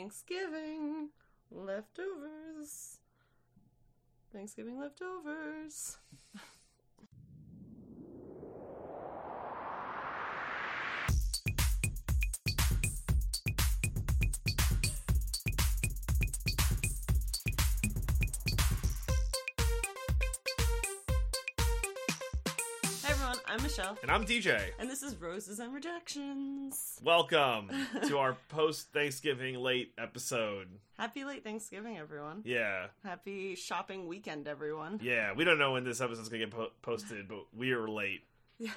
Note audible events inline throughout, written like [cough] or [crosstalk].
Thanksgiving leftovers. Thanksgiving leftovers. [laughs] I'm Michelle, And I'm DJ. and this is Roses and Rejections. Welcome [laughs] to our post Thanksgiving late episode. Happy late Thanksgiving, everyone. Yeah, Happy shopping weekend, everyone. yeah. We don't know when this episode's gonna get po- posted, but we are late. [laughs]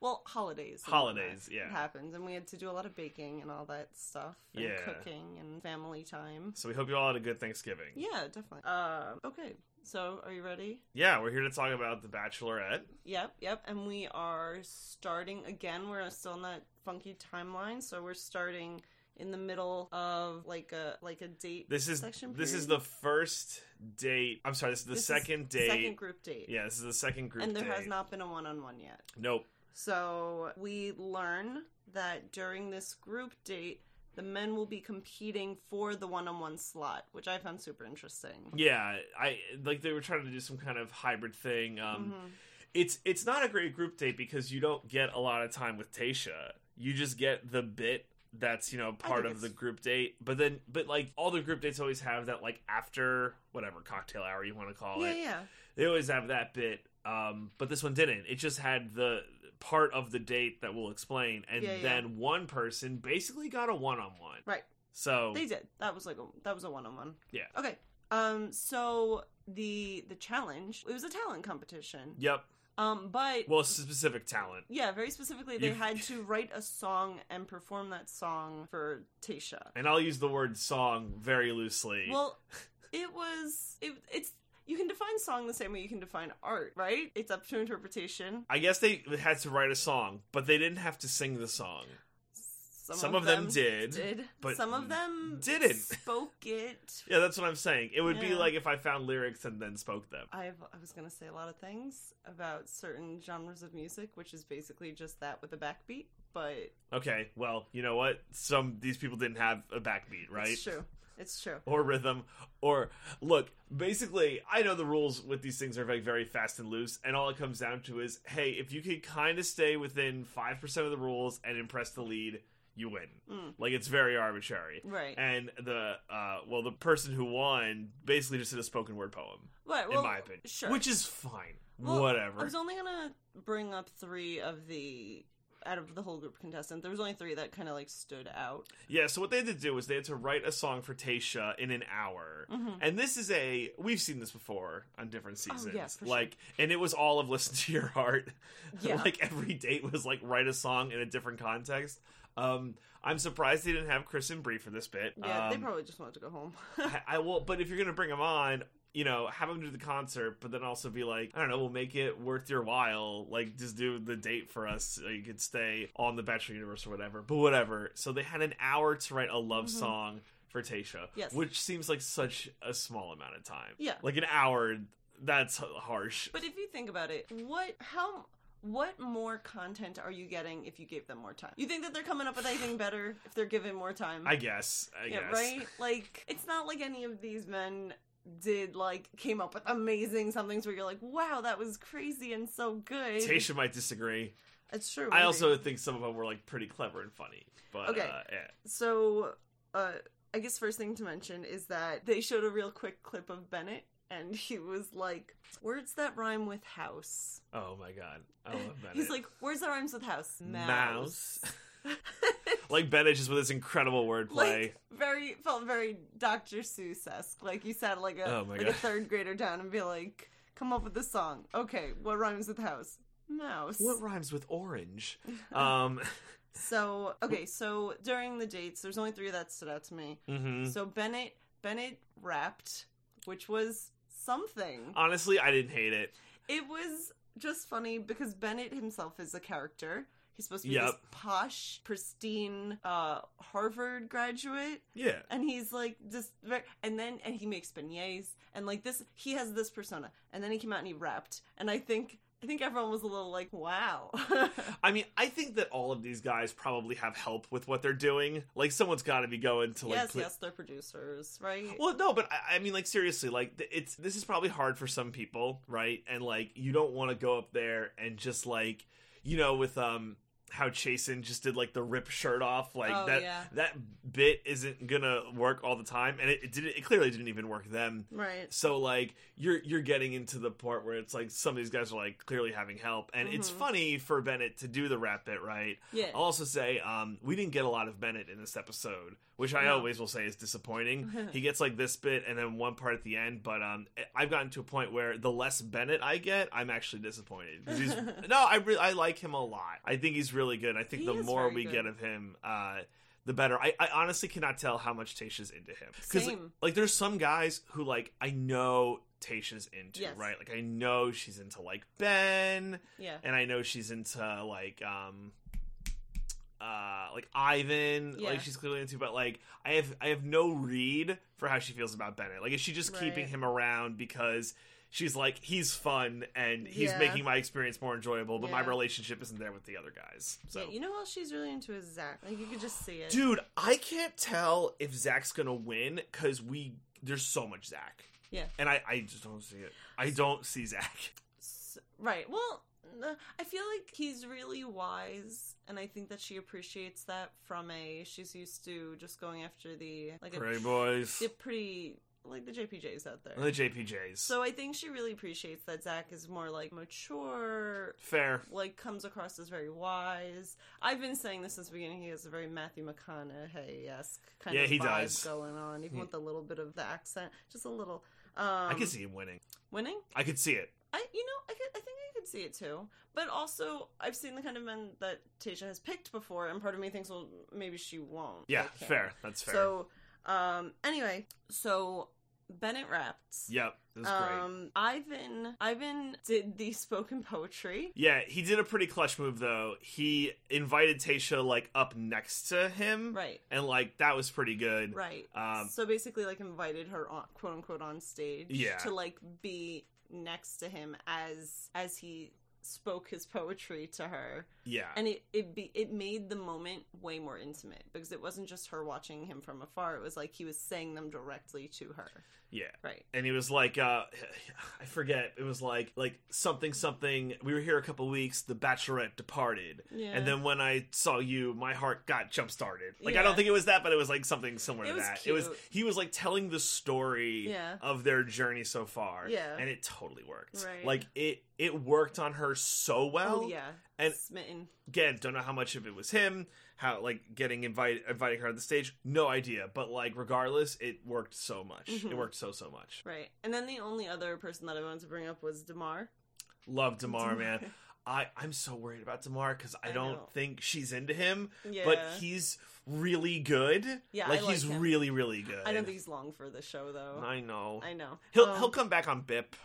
well, holidays. Holidays, yeah. It happens, and we had to do a lot of baking and all that stuff, and Yeah. cooking and family time. So we hope you all had a good Thanksgiving. Yeah, definitely. Uh, okay, so are you ready? Yeah, we're here to talk about The Bachelorette. Yep, yep. And we are starting again. We're still in that funky timeline, so we're starting in the middle of like a like a date. This is section this is the first date. I'm sorry, this is the This is second date. second group date. Yeah, this is the second group and there date. has not been a one-on-one yet. Nope. So we learn that during this group date, the men will be competing for the one-on-one slot, which I found super interesting. Yeah, I like they were trying to do some kind of hybrid thing. Um, Mhm. it's it's not a great group date because you don't get a lot of time with Tayshia. You just get the bit that's you know part of the group date. But then, but like all the group dates always have that like after whatever cocktail hour you want to call Yeah, it. yeah. They always have that bit. Um, but this one didn't. It just had the part of the date that we'll explain, and Yeah, yeah. then one person basically got a one on one. Right. So They did. That was like a that was a one-on-one. Yeah. Okay. Um. So the the challenge it was a talent competition. yep. Um. But Well, specific talent. yeah, very specifically, they You- had [laughs] to write a song and perform that song for Tayshia. And I'll use the word song very loosely. Well, it was it. It's you can define song the same way you can define art, right? It's up to interpretation. I guess they had to write a song, but they didn't have to sing the song. Some, Some of them did, did, but some of them didn't. spoke it. [laughs] Yeah, that's what I'm saying. It would be like if I found lyrics and then spoke them. I've, I was gonna say a lot of things about certain genres of music, which is basically just that with a backbeat. But Okay, well, you know what? Some these people didn't have a backbeat, right? it's true. It's true. Or rhythm, or look. Basically, I know the rules with these things are like very fast and loose, and all it comes down to is, hey, if you could kind of stay within five percent of the rules and impress the lead, you win. Mm. Like it's very arbitrary. Right. And the uh, well, the person who won basically just did a spoken word poem. Right. Well, in my opinion. sure. Which is fine. Well, Whatever. I was only gonna bring up three of the out of the whole group contestant. There was only three that kind of like stood out. yeah, so what they had to do was they had to write a song for Tayshia in an hour. Mhm. And this is a we've seen this before on different Oh, seasons. yeah, for sure. like and it was all of Listen to Your Heart. [laughs] Yeah. like every date was like write a song in a different context. Um I'm surprised they didn't have Chris and Bri for this bit. Yeah, they Um, probably just wanted to go home. [laughs] I, I will, but if you're gonna bring them on, you know, have them do the concert, but then also be like, I don't know, we'll make it worth your while. Like, just do the date for us. So you could stay on the Bachelor universe or whatever. But whatever. So they had an hour to write a love Mhm. song for Tayshia, Yes. which seems like such a small amount of time. Yeah. like an hour. That's harsh. But if you think about it, what how what more content are you getting if you gave them more time? You think that they're coming up with [sighs] anything better if they're given more time? I guess. I yeah, guess. right? Like it's not like any of these men did like came up with amazing somethings where you're like, wow, that was crazy and so good. Tayshia might disagree. It's true. I also think some of them were like pretty clever and funny. But Okay. uh, yeah. So, uh, I guess first thing to mention is that they showed a real quick clip of Bennett, and he was like, "Words that rhyme with house." Oh my god. I love [laughs] Bennett. He's like, "Words that rhymes with house." Mouse. [laughs] [laughs] like Bennett just with this incredible wordplay. like very felt very Dr. Seuss esque. Like you sat like a Oh like a third grader down and be like, "Come up with a song." Okay, what rhymes with house? Mouse. what rhymes with orange? Um, [laughs] So okay, so during the dates, there's only three that stood out to me. mhm. So Bennett Bennett rapped, which was something. honestly, I didn't hate it. It was just funny because Bennett himself is a character. He's supposed to be Yep. this posh, pristine uh, Harvard graduate, Yeah, and he's like just very, and then and he makes beignets and like this. He has this persona, and then he came out and he rapped, and I think I think everyone was a little like, wow. [laughs] I mean, I think that all of these guys probably have help with what they're doing. Like, someone's got to be going to like. yes, pl- yes, they're producers, right? Well, no, but I, I mean, like seriously, like it's this is probably hard for some people, right? And like you don't want to go up there and just like you know with um how Chasen just did like the rip shirt off, like Oh, that yeah. that bit isn't gonna work all the time, and it, it didn't. It clearly didn't even work then. right. So like you're you're getting into the part where it's like some of these guys are like clearly having help, and it's Mhm. funny for Bennett to do the rap bit, right? Yeah. I'll also say um, we didn't get a lot of Bennett in this episode, which I No. always will say is disappointing. [laughs] he gets like this bit and then one part at the end, but um, I've gotten to a point where the less Bennett I get, I'm actually disappointed. [laughs] no, I re- I like him a lot. I think he's really good. I think He the more we good. get of him, uh, the better. I, I honestly cannot tell how much Tayshia's into him because like, like there's some guys who like I know Tayshia's into, Yes. right? Like I know she's into like Ben Yeah. and I know she's into like um uh like Ivan Yeah. like she's clearly into but like I have I have no read for how she feels about Bennett like is she just keeping him around because she's like he's fun and he's Yeah. making my experience more enjoyable but my relationship isn't there with the other guys so Yeah, you know what she's really into is Zac. Like you could just see it. dude I can't tell if Zac's gonna win because we there's so much Zac Yeah. and I I just don't see it I don't see Zac [laughs] S- Right. Well, uh, I feel like he's really wise, and I think that she appreciates that from a. She's used to just going after the like a Prairie Boys the pretty like the JPJs out there. the JPJs So I think she really appreciates that Zac is more like mature, fair like comes across as very wise. I've been saying this since the beginning. He has a very Matthew McConaughey esque kind Yeah, of he vibe does. going on, even with a little bit of the accent, just a little. Um, I could see him winning winning. I could see it I you know I could I think I could see it too. But also I've seen the kind of men that Tayshia has picked before, and part of me thinks, well, maybe she won't. Yeah, fair. That's fair. So um anyway, so Bennett rapped. yep. Um Ivan Ivan did the [laughs] spoken poetry. Yeah, he did a pretty clutch move though. He invited Tayshia like up next to him, Right. and like that was pretty good. Right. Um, so basically like invited her on quote unquote on stage Yeah. to like be next to him as as he spoke his poetry to her. Yeah, and it it be it made the moment way more intimate because it wasn't just her watching him from afar it was like he was saying them directly to her yeah. right And he was like, uh I forget. It was like like something something. We were here a couple weeks. The Bachelorette departed, yeah and then when I saw you, my heart got jump started. Like I don't think it was that, but it was like something similar It to that. It was he was like telling the story Yeah. of their journey so far. Yeah. and it totally worked. Right. Like it it worked on her so well. oh yeah. And- smitten. again don't know how much of it was him how like getting invited inviting her on the stage. No idea. But like regardless it worked so much. Mhm. it worked so so much. Right. And then the only other person that i wanted to bring up was demar love demar man. I i'm so worried about demar because i I don't think she's into him yeah. but he's really good. Yeah, like he's him. really really good i don't think he's long for the show though. I know. I know. He'll Um, he'll come back on bip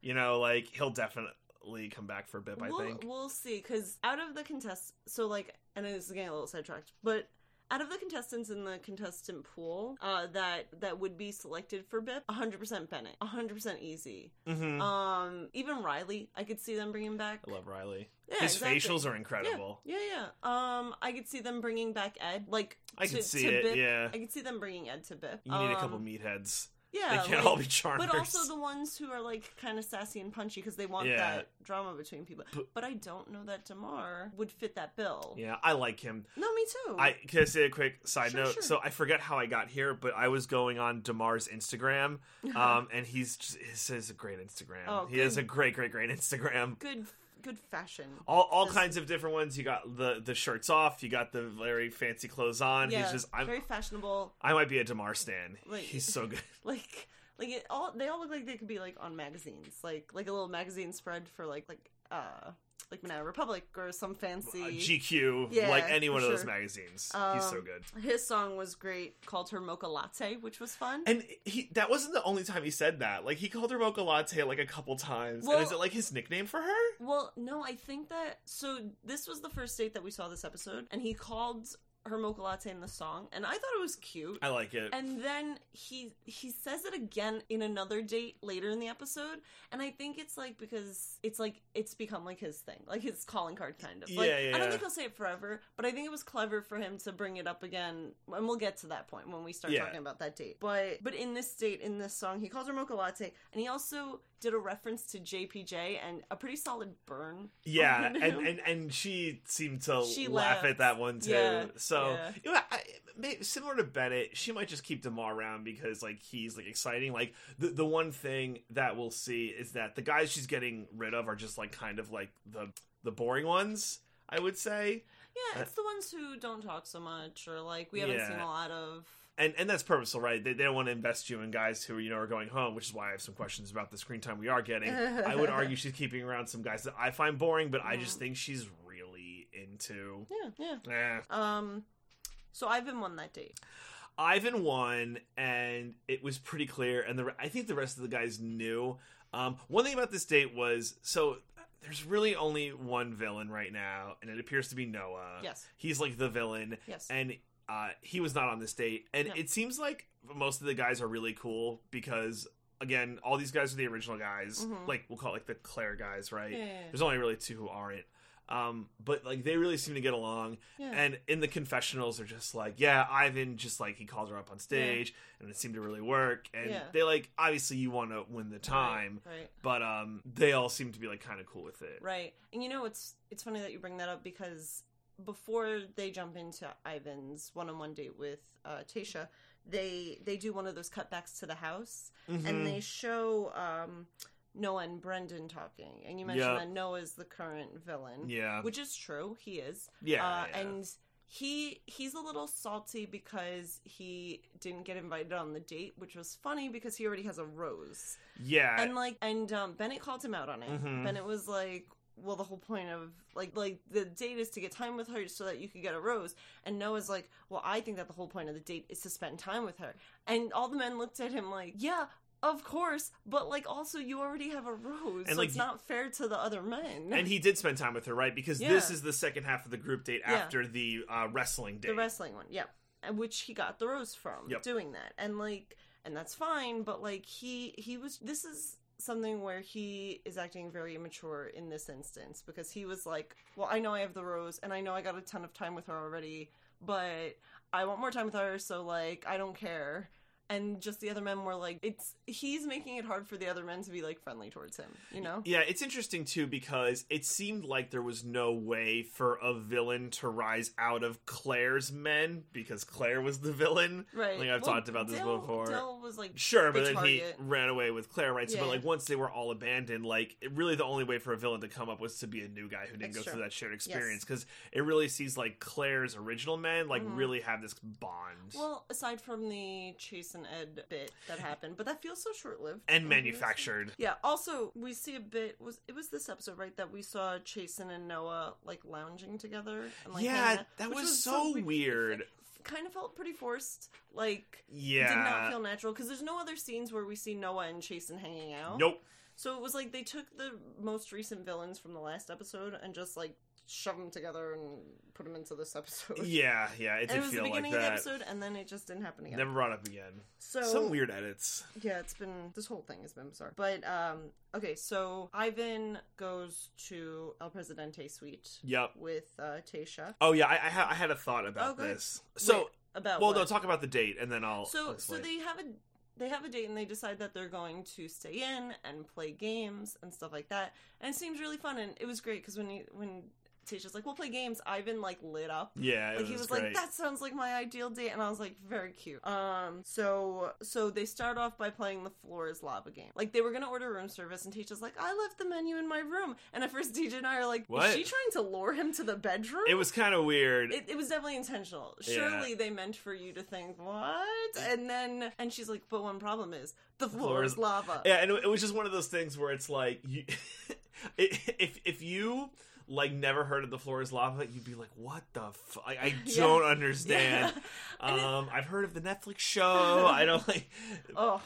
you know like he'll definitely come back for bip i we'll, think. we'll see because out of the contest so like and this is getting a little sidetracked but out of the contestants in the contestant pool uh, that that would be selected for bip 100% bennett 100% easy hmm um even riley i could see them bringing back i love riley. Yeah, his exactly. facials are incredible. Yeah yeah um i could see them bringing back ed like i to, can see to it bip. yeah. I could see them bringing ed to bip. You need a couple Um, meatheads yeah they can't like- all be charmers. but also the ones who are like kind of sassy and punchy because they want Yeah. that drama between people. But- But, I don't know that Demar would fit that bill. yeah, I like him. No, me too. I can I say a quick side Sure, note. sure. So I forget how I got here, but I was going on Demar's Instagram, [laughs] um, and he's just, his is a great Instagram. Oh, he has a great, great, great Instagram. good, good fashion. All, all This- kinds of different ones. You got the the shirts off. You got the very fancy clothes on. yeah, He's just I'm very fashionable. I might be a Demar stan. Like- He's so good. [laughs] Like, like it all. They all look like they could be like on magazines, like like a little magazine spread for like like uh like Banana Republic or some fancy. Uh, GQ, Yeah, like any one of those magazines. He's Um, so good. His song was great, called her Mocha Latte, which was fun. And he that wasn't the only time he said that. Like he called her mocha latte like a couple times. Well- and is it like his nickname for her? Well, no, I think that so this was the first date that we saw this episode, and he called her mocha latte in the song, and I thought it was cute. I like it. And then he he says it again in another date later in the episode, and I think it's like because it's like it's become like his thing, like his calling card kind of. Like, Yeah, yeah, I don't think he'll say it forever, but I think it was clever for him to bring it up again, and we'll get to that point when we start Yeah. talking about that date. But but in this date, in this song, he calls her mocha latte, and he also did a reference to JPJ and a pretty solid burn. yeah, and, and and she seemed to She laugh laughed. at that one too. Yeah, so yeah. you know, I, may- similar to Bennett, she might just keep Demar around because like he's like exciting. Like the the one thing that we'll see is that the guys she's getting rid of are just like kind of like the the boring ones. I would say. Yeah, it's the ones who don't talk so much, or like we haven't Uh, Yeah. seen a lot of. and and that's purposeful, right? They, they don't want to invest you in guys who you know are going home, which is why I have some questions about the screen time we are getting. I would [laughs] argue she's keeping around some guys that I find boring, but I just think she's into. Yeah, yeah. Eh. Um, so Ivan won that date. Ivan won, and it was pretty clear. And the I think the rest of the guys knew. Um, one thing about this date was so there's really only one villain right now, and it appears to be Noah. Yes. he's like the villain, Yes. and uh, he was not on this date. And No. it seems like most of the guys are really cool because again, all these guys are the original guys. Mhm. Like we'll call it like the Claire guys, right? Yeah, yeah, yeah. There's only really two who aren't. Um, but like they really seem to get along. Yeah. And in the confessionals, they're just like, yeah, Ivan just like he calls her up on stage, and it seemed to really work. And Yeah. they like obviously you want to win the time, Right, right. but um, they all seem to be like kind of cool with it. Right. And you know it's it's funny that you bring that up because before they jump into Ivan's one-on-one date with uh, Tayshia, they they do one of those cutbacks to the house Mhm. and they show um, Noah and Brendan talking. And you mentioned Yeah. that Noah's the current villain, yeah, which is true. He is. yeah, uh, yeah. and he he's a little salty because he didn't get invited on the date, which was funny because he already has a rose. yeah, And like and um Bennett called him out on it. Mhm. Bennett was like, Well, the whole point of like like the date is to get time with her so that you could get a rose. And Noah's like, Well, I think that the whole point of the date is to spend time with her. And all the men looked at him like, Yeah, of course, but like also you already have a rose. And, so like, it's not fair to the other men. and he did spend time with her, right? Because Yeah. this is the second half of the group date Yeah. after the uh, wrestling date. The wrestling one, yeah. And which he got the rose from Yep. doing that. And like and that's fine, but like he he was this is something where he is acting very immature in this instance because he was like, Well, I know I have the rose and I know I got a ton of time with her already, but I want more time with her, so like I don't care. And just the other men were like, it's he's making it hard for the other men to be like friendly towards him, you know? Yeah, it's interesting too because it seemed like there was no way for a villain to rise out of Claire's men because Claire was the villain. Right. Like I've Well, talked about this Dale- before. Dale was like Sure, but the then he ran away with Claire, right? So, but Yeah. like once they were all abandoned, like it, really the only way for a villain to come up was to be a new guy who didn't That's go true. through that shared experience because it really sees like Claire's original men like Mhm. really have this bond Well, aside from the Chase and Ed bit that happened, but that feels so short lived and manufactured. Yeah. Also, we see a bit was it was this episode right that we saw Chasen and Noah like lounging together. And, like, Yeah, out, that which was so we- weird. it Kind of felt pretty forced. Like Yeah. did not feel natural because there's no other scenes where we see Noah and Chasen hanging out. Nope. So it was like they took the most recent villains from the last episode and just like shoved them together and put them into this [laughs] episode. Yeah, yeah, it And did it was the feel like beginning of the episode, and then it just didn't happen again. Never brought up again. So Some weird edits. yeah, it's been this whole thing has been bizarre. But um okay, so Ivan goes to El Presidente suite Yep. with uh Tayshia. Oh yeah, I, I, ha- I had a thought about Oh, this. So, Wait, about well, what? no, talk about the date, and then I'll. I'll so so they have a they have a date and they decide that they're going to stay in and play games and stuff like that. And it seems really fun and it was great because when he, when Tayshia's like, "We'll play games," Ivan like lit up. yeah, like he was great. like that sounds like my ideal date and i was like very cute um so so they start off by playing the floor is lava game like they were gonna order room service and Tayshia's like i left the menu in my room and at first dj and i are like What? is she trying to lure him to the bedroom It was kind of weird. it, it was definitely intentional. Yeah. Surely they meant for you to think, what? And then, and she's like, but one problem is the floor, floor is is- lava. yeah, and it, it was just one of those things where it's like, you, [laughs] if if you like never heard of the floor is lava, you'd be like, what the? Fu- I, I [laughs] Yeah. don't understand. [laughs] And it- Um, I've heard of the Netflix show. I don't like. [laughs] Oh.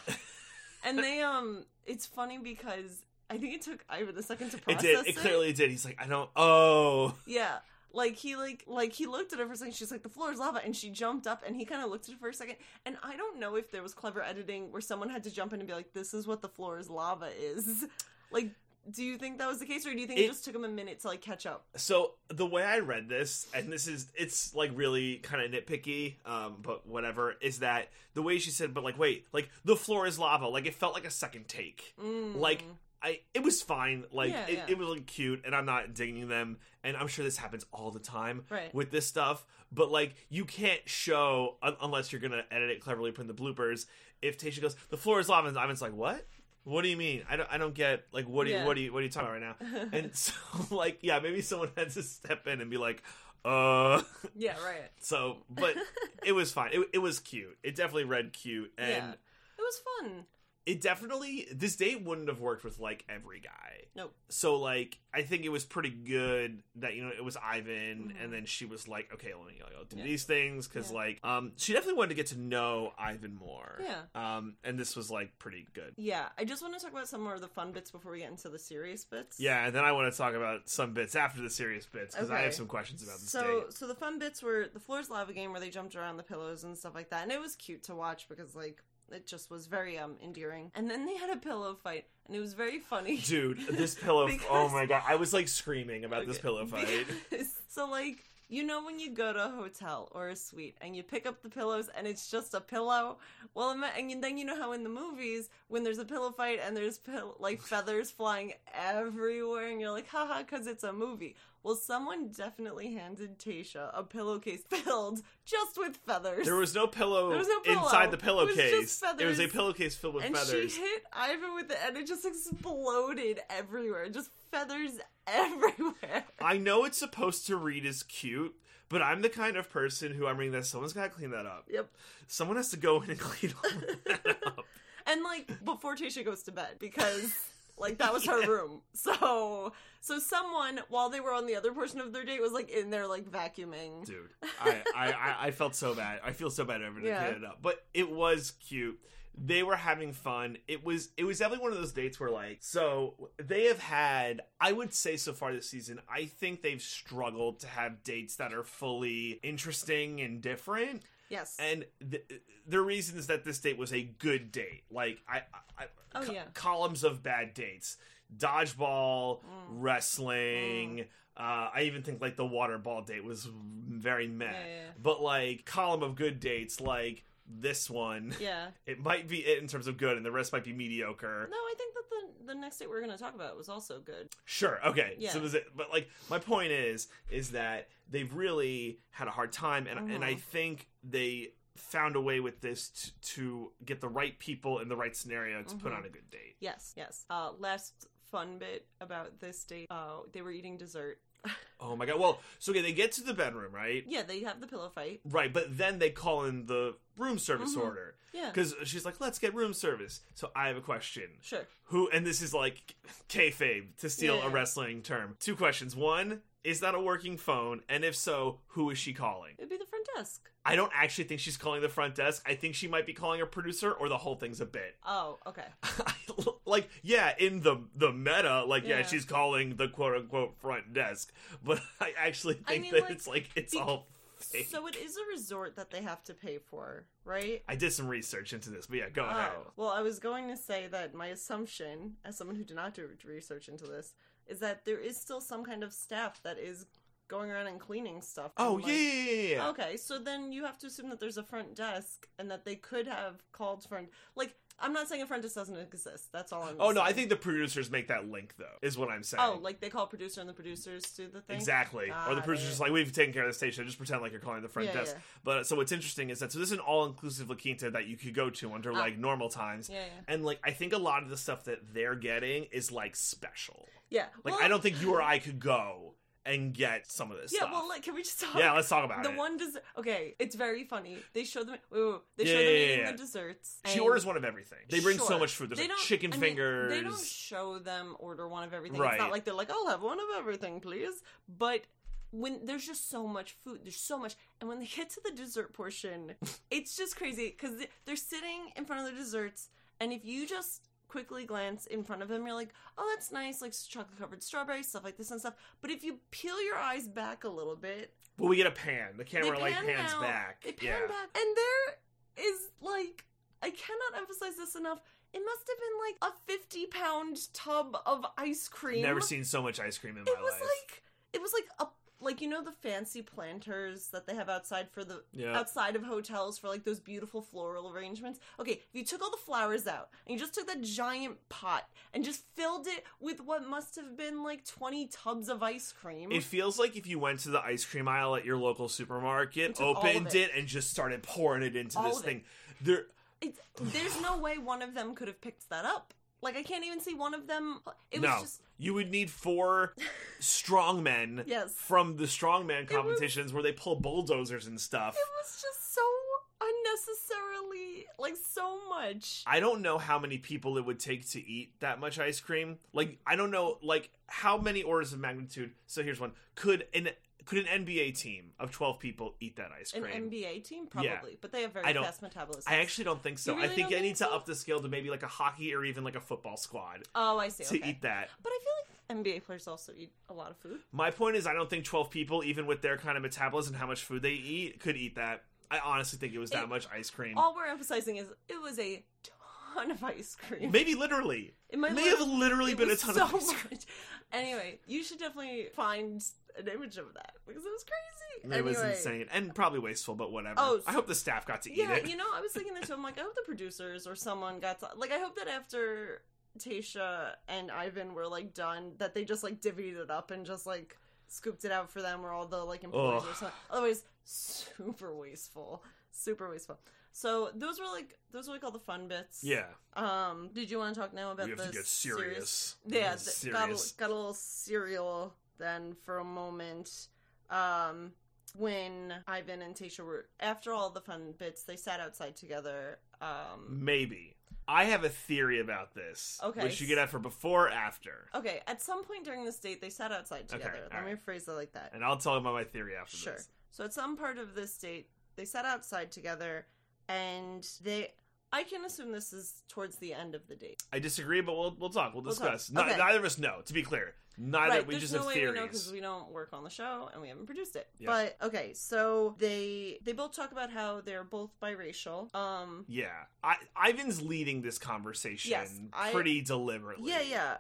And they, um, it's funny because I think it took Ivan the second to It process did. It clearly did. He's like, I don't. Oh, Yeah. Like he like like he looked at her for a second. She's like, "The floor is lava," and she jumped up, and he kind of looked at her for a second. And I don't know if there was clever editing where someone had to jump in and be like, "This is what the floor is lava is." Like, do you think that was the case, or do you think it, It- just took him a minute to like catch up? So the way I read this, and this is it's like really kind of nitpicky, um, but whatever, is that the way she said, but like wait, like the floor is lava, like it felt like a second take. Mm. Like I it was fine. Like Yeah, it, yeah. it was like cute and I'm not dinging them and I'm sure this happens all the time Right. with this stuff, but like you can't show un- unless you're to edit it cleverly put in the bloopers if Tayshia goes, "The floor is lava." And Ivan's like, "What?" What do you mean? I don't. I don't get. Like, what do you? Yeah. What do you? What are you talking about right now? [laughs] And so, [laughs] like, yeah, maybe someone [laughs] had to step in and be like, uh. yeah, right. So, but it was fine. It, it was cute. It definitely read cute, and yeah, it was fun. It definitely this date wouldn't have worked with like every guy. Nope. So like I think it was pretty good that you know it was Ivan Mhm. and then she was like okay let me do Yeah. these things because Yeah. like um she definitely wanted to get to know Ivan more. Yeah. Um and this was like pretty good. Yeah, I just want to talk about some more of the fun bits before we get into the serious bits. Yeah, and then I want to talk about some bits after the serious bits because I have some questions about this So, date. so the fun bits were the floor's lava game where they jumped around the pillows and stuff like that, and it was cute to watch because like it just was very um endearing. And then they had a pillow fight, and it was very funny. [laughs] Dude, this pillow. Because- oh my god, I was like screaming about this pillow [laughs] fight. because- so like you know when you go to a hotel or a suite and you pick up the pillows and it's just a pillow well and then you know how in the movies when there's a pillow fight and there's pill- like feathers flying everywhere and you're like haha because it's a movie well someone definitely handed Tayshia a pillowcase filled just with feathers There was no pillow, There was no pillow. inside the pillowcase. It was just It was a pillowcase filled with and feathers. she hit Ivan with it, and it just exploded everywhere. Just feathers everywhere. [laughs] I know it's supposed to read as cute, but I'm the kind of person who I'm reading that someone's got to clean that up. Yep. Someone has to go in and [laughs] clean all that [laughs] up. And like before Tayshia goes to bed because like that was her room. So so someone while they were on the other portion of their date was like in there like vacuuming. Dude, I, I, I, I felt so bad. I feel so bad having to Yeah. up. But it was cute. They were having fun. It was it was definitely one of those dates where like so they have had I would say so far this season I think they've struggled to have dates that are fully interesting and different. Yes. and th- the reason is that this date was a good date. Like I, I Oh, co- yeah. columns of bad dates: dodgeball, Mm. wrestling. Uh, I even think like the water ball date was very meh. Yeah, yeah. But like column of good dates, like this one, [laughs] yeah. it might be it in terms of good, and the rest might be mediocre. No, I think that the the next date we're gonna talk about was also good. Sure. Okay. Yeah. So was it? But like, my point is, is that they've really had a hard time, and and I Mhm. think they found a way with this to, to get the right people in the right scenario to put Mhm. on a good date. Yes, yes. Uh last fun bit about this date, uh they were eating dessert. [laughs] Oh my god. Well, so okay, they get to the bedroom, right? Yeah, they have the pillow fight. Right, but then they call in the room service Mhm. order Yeah. because she's like, "Let's get room service." So I have a question. Sure. Who? And this is like kayfabe to steal Yeah. a wrestling term. Two questions. One, is that a working phone? And if so, who is she calling? It'd be the front desk. I don't actually think she's calling the front desk. I think she might be calling a producer, or the whole thing's a bit. Oh, okay. [laughs] like, yeah, in the the meta, like, yeah, Yeah. she's calling the quote unquote front desk, but I actually I think mean, that like, it's like it's be- all fake. So it is a resort that they have to pay for, right? I did some research into this, but yeah, go ahead. Oh, well, I was going to say that my assumption, as someone who did not do research into this, is that there is still some kind of staff that is going around and cleaning stuff. Oh and, yeah, like- yeah, yeah, yeah. Okay, so then you have to assume that there's a front desk and that they could have called front. Like, I'm not saying a front desk doesn't exist. That's all I'm. Saying. Oh no, I think the producers make that link though. Is what I'm saying. Oh, like they call producer and the producers do the thing. Exactly. or the producer's just like, we've taken care of the station. Just pretend like you're calling the front Yeah, desk. yeah. But so what's interesting is that so this is an all inclusive La Quinta that you could go to under Ah. like normal times. Yeah, yeah, And like I think a lot of the stuff that they're getting is like special. yeah. Like well, I don't think you or I could go and get some of this Yeah, stuff. well, like, can we just talk? yeah, let's talk about the it. one does okay it's very funny they show them wait, wait, wait. they Yeah, show them yeah, eating yeah. the desserts she orders one of everything. They bring so much food. There's They like don't- chicken I mean, fingers. they don't show them order one of everything Right. it's not like they're like i'll have one of everything please but when there's just so much food there's so much and when they get to the dessert portion [laughs] it's just crazy because they're sitting in front of the desserts and if you just quickly glance in front of him, you're like, oh, that's nice, like chocolate covered strawberries, stuff like this and stuff. But if you peel your eyes back a little bit, Well, we get a pan. The camera they like pans out, back. They pan yeah. back, and there is like I cannot emphasize this enough. It must have been like a fifty pound tub of ice cream. Never seen so much ice cream in my life. It was like it was like a like you know the fancy planters that they have outside for the Yeah. outside of hotels for like those beautiful floral arrangements. Okay, if you took all the flowers out and you just took that giant pot and just filled it with what must have been like 20 tubs of ice cream. It feels like if you went to the ice cream aisle at your local supermarket, took all of opened it. it. and just started pouring it into All this of it. thing. There It's, there's no way one of them could have picked that up. Like I can't even see one of them. It was no. just You would need four [laughs] strongmen Yes. from the strongman was- competitions where they pull bulldozers and stuff. it was just so unnecessarily like so much. I don't know how many people it would take to eat that much ice cream. Like I don't know like how many orders of magnitude. So here's one. Could an could an NBA team of 12 people eat that ice cream? An? NBA team probably, Yeah. but they have very fast metabolism. I actually don't think so. You I think don't I need to up the scale to maybe like a hockey or even like a football squad oh, I see. to okay. eat that. But I feel like NBA players also eat a lot of food. My point is, I don't think 12 people, even with their kind of metabolism and how much food they eat, could eat that. I honestly think it was that It- much ice cream. All we're emphasizing is it was a ton of ice cream. Maybe literally. It might may have literally- been a ton so of ice cream. much. Anyway, you should definitely find an image of that because it was crazy. It was insane and probably wasteful, but whatever. Oh, I hope the staff got to eat Yeah, it. you know, I was thinking that too. I'm like, I hope the producers or someone got to like. I hope that after Tayshia and Ivan were like done, that they just like divvied it up and just like scooped it out for them or all the like employees Ugh. or something. Otherwise, super wasteful, super wasteful. So those were like those were like all the fun bits. yeah, Um, did you want to talk now about we have the to get serious. Yeah, th- got a, got a little serial then for a moment. Um, when Ivan and Tayshia were after all the fun bits, they sat outside together. Um, Maybe. I have a theory about this. Okay. Which you get at for before or after. okay, at some point during this date, they sat outside Okay, together. Let me phrase it like that. And I'll tell you about my theory after Sure. this. So at some part of this date, they sat outside together, and they. I can assume this is towards the end of the date. I disagree, but we'll we'll talk. We'll We'll talk. discuss. Ni- Okay. neither of us know. To be clear, neither right, we there's just no have way theories. we know because we don't work on the show and we haven't produced it. Yeah. But okay, so they they both talk about how they're both biracial. Um, Yeah, I, Ivan's leading this conversation Yes, I- pretty deliberately. yeah, yeah.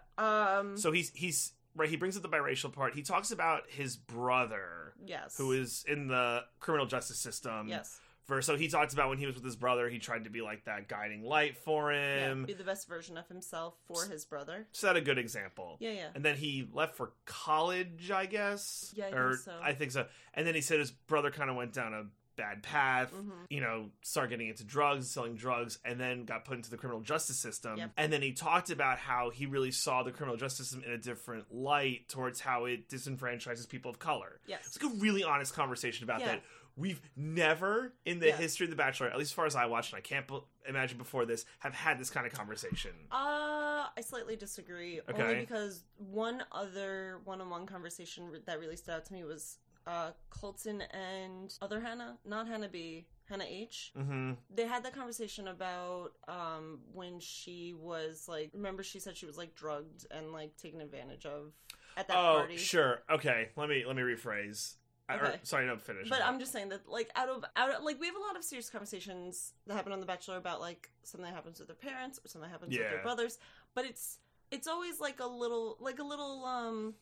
Um, So he's he's right. He brings up the biracial part. He talks about his brother, yes, who is in the criminal justice system. yes, For so he talks about when he was with his brother, he tried to be like that guiding light for yeah, him. be the best version of himself for his brother. Set a good example. Yeah, yeah. And then he left for college, I guess. Yeah, I or think so. I think so. And then he said his brother kind of went down a bad path. Mhm. You know, started getting into drugs, selling drugs, and then got put into the criminal justice system. Yep. And then he talked about how he really saw the criminal justice system in a different light towards how it disenfranchises people of color. Yes. It's like a really honest conversation about Yeah. that. We've never, in the Yeah. history of The Bachelor, at least as far as I watched, and I can't be- imagine before this, have had this kind of conversation. Uh, I slightly disagree. Okay. Only because one other one-on-one conversation re- that really stood out to me was uh Colton and other Hannah, not Hannah B, Hannah H. hmm they had that conversation about um when she was like remember she said she was like drugged and like taken advantage of at that Oh, party sure. Okay, let me let me rephrase. I- or- Okay. sorry, no, finish. but i'm just saying that like out of out of like we have a lot of serious conversations that happen on the bachelor about like something that happens with their parents or something that happens with their brothers but it's it's always like a little like a little um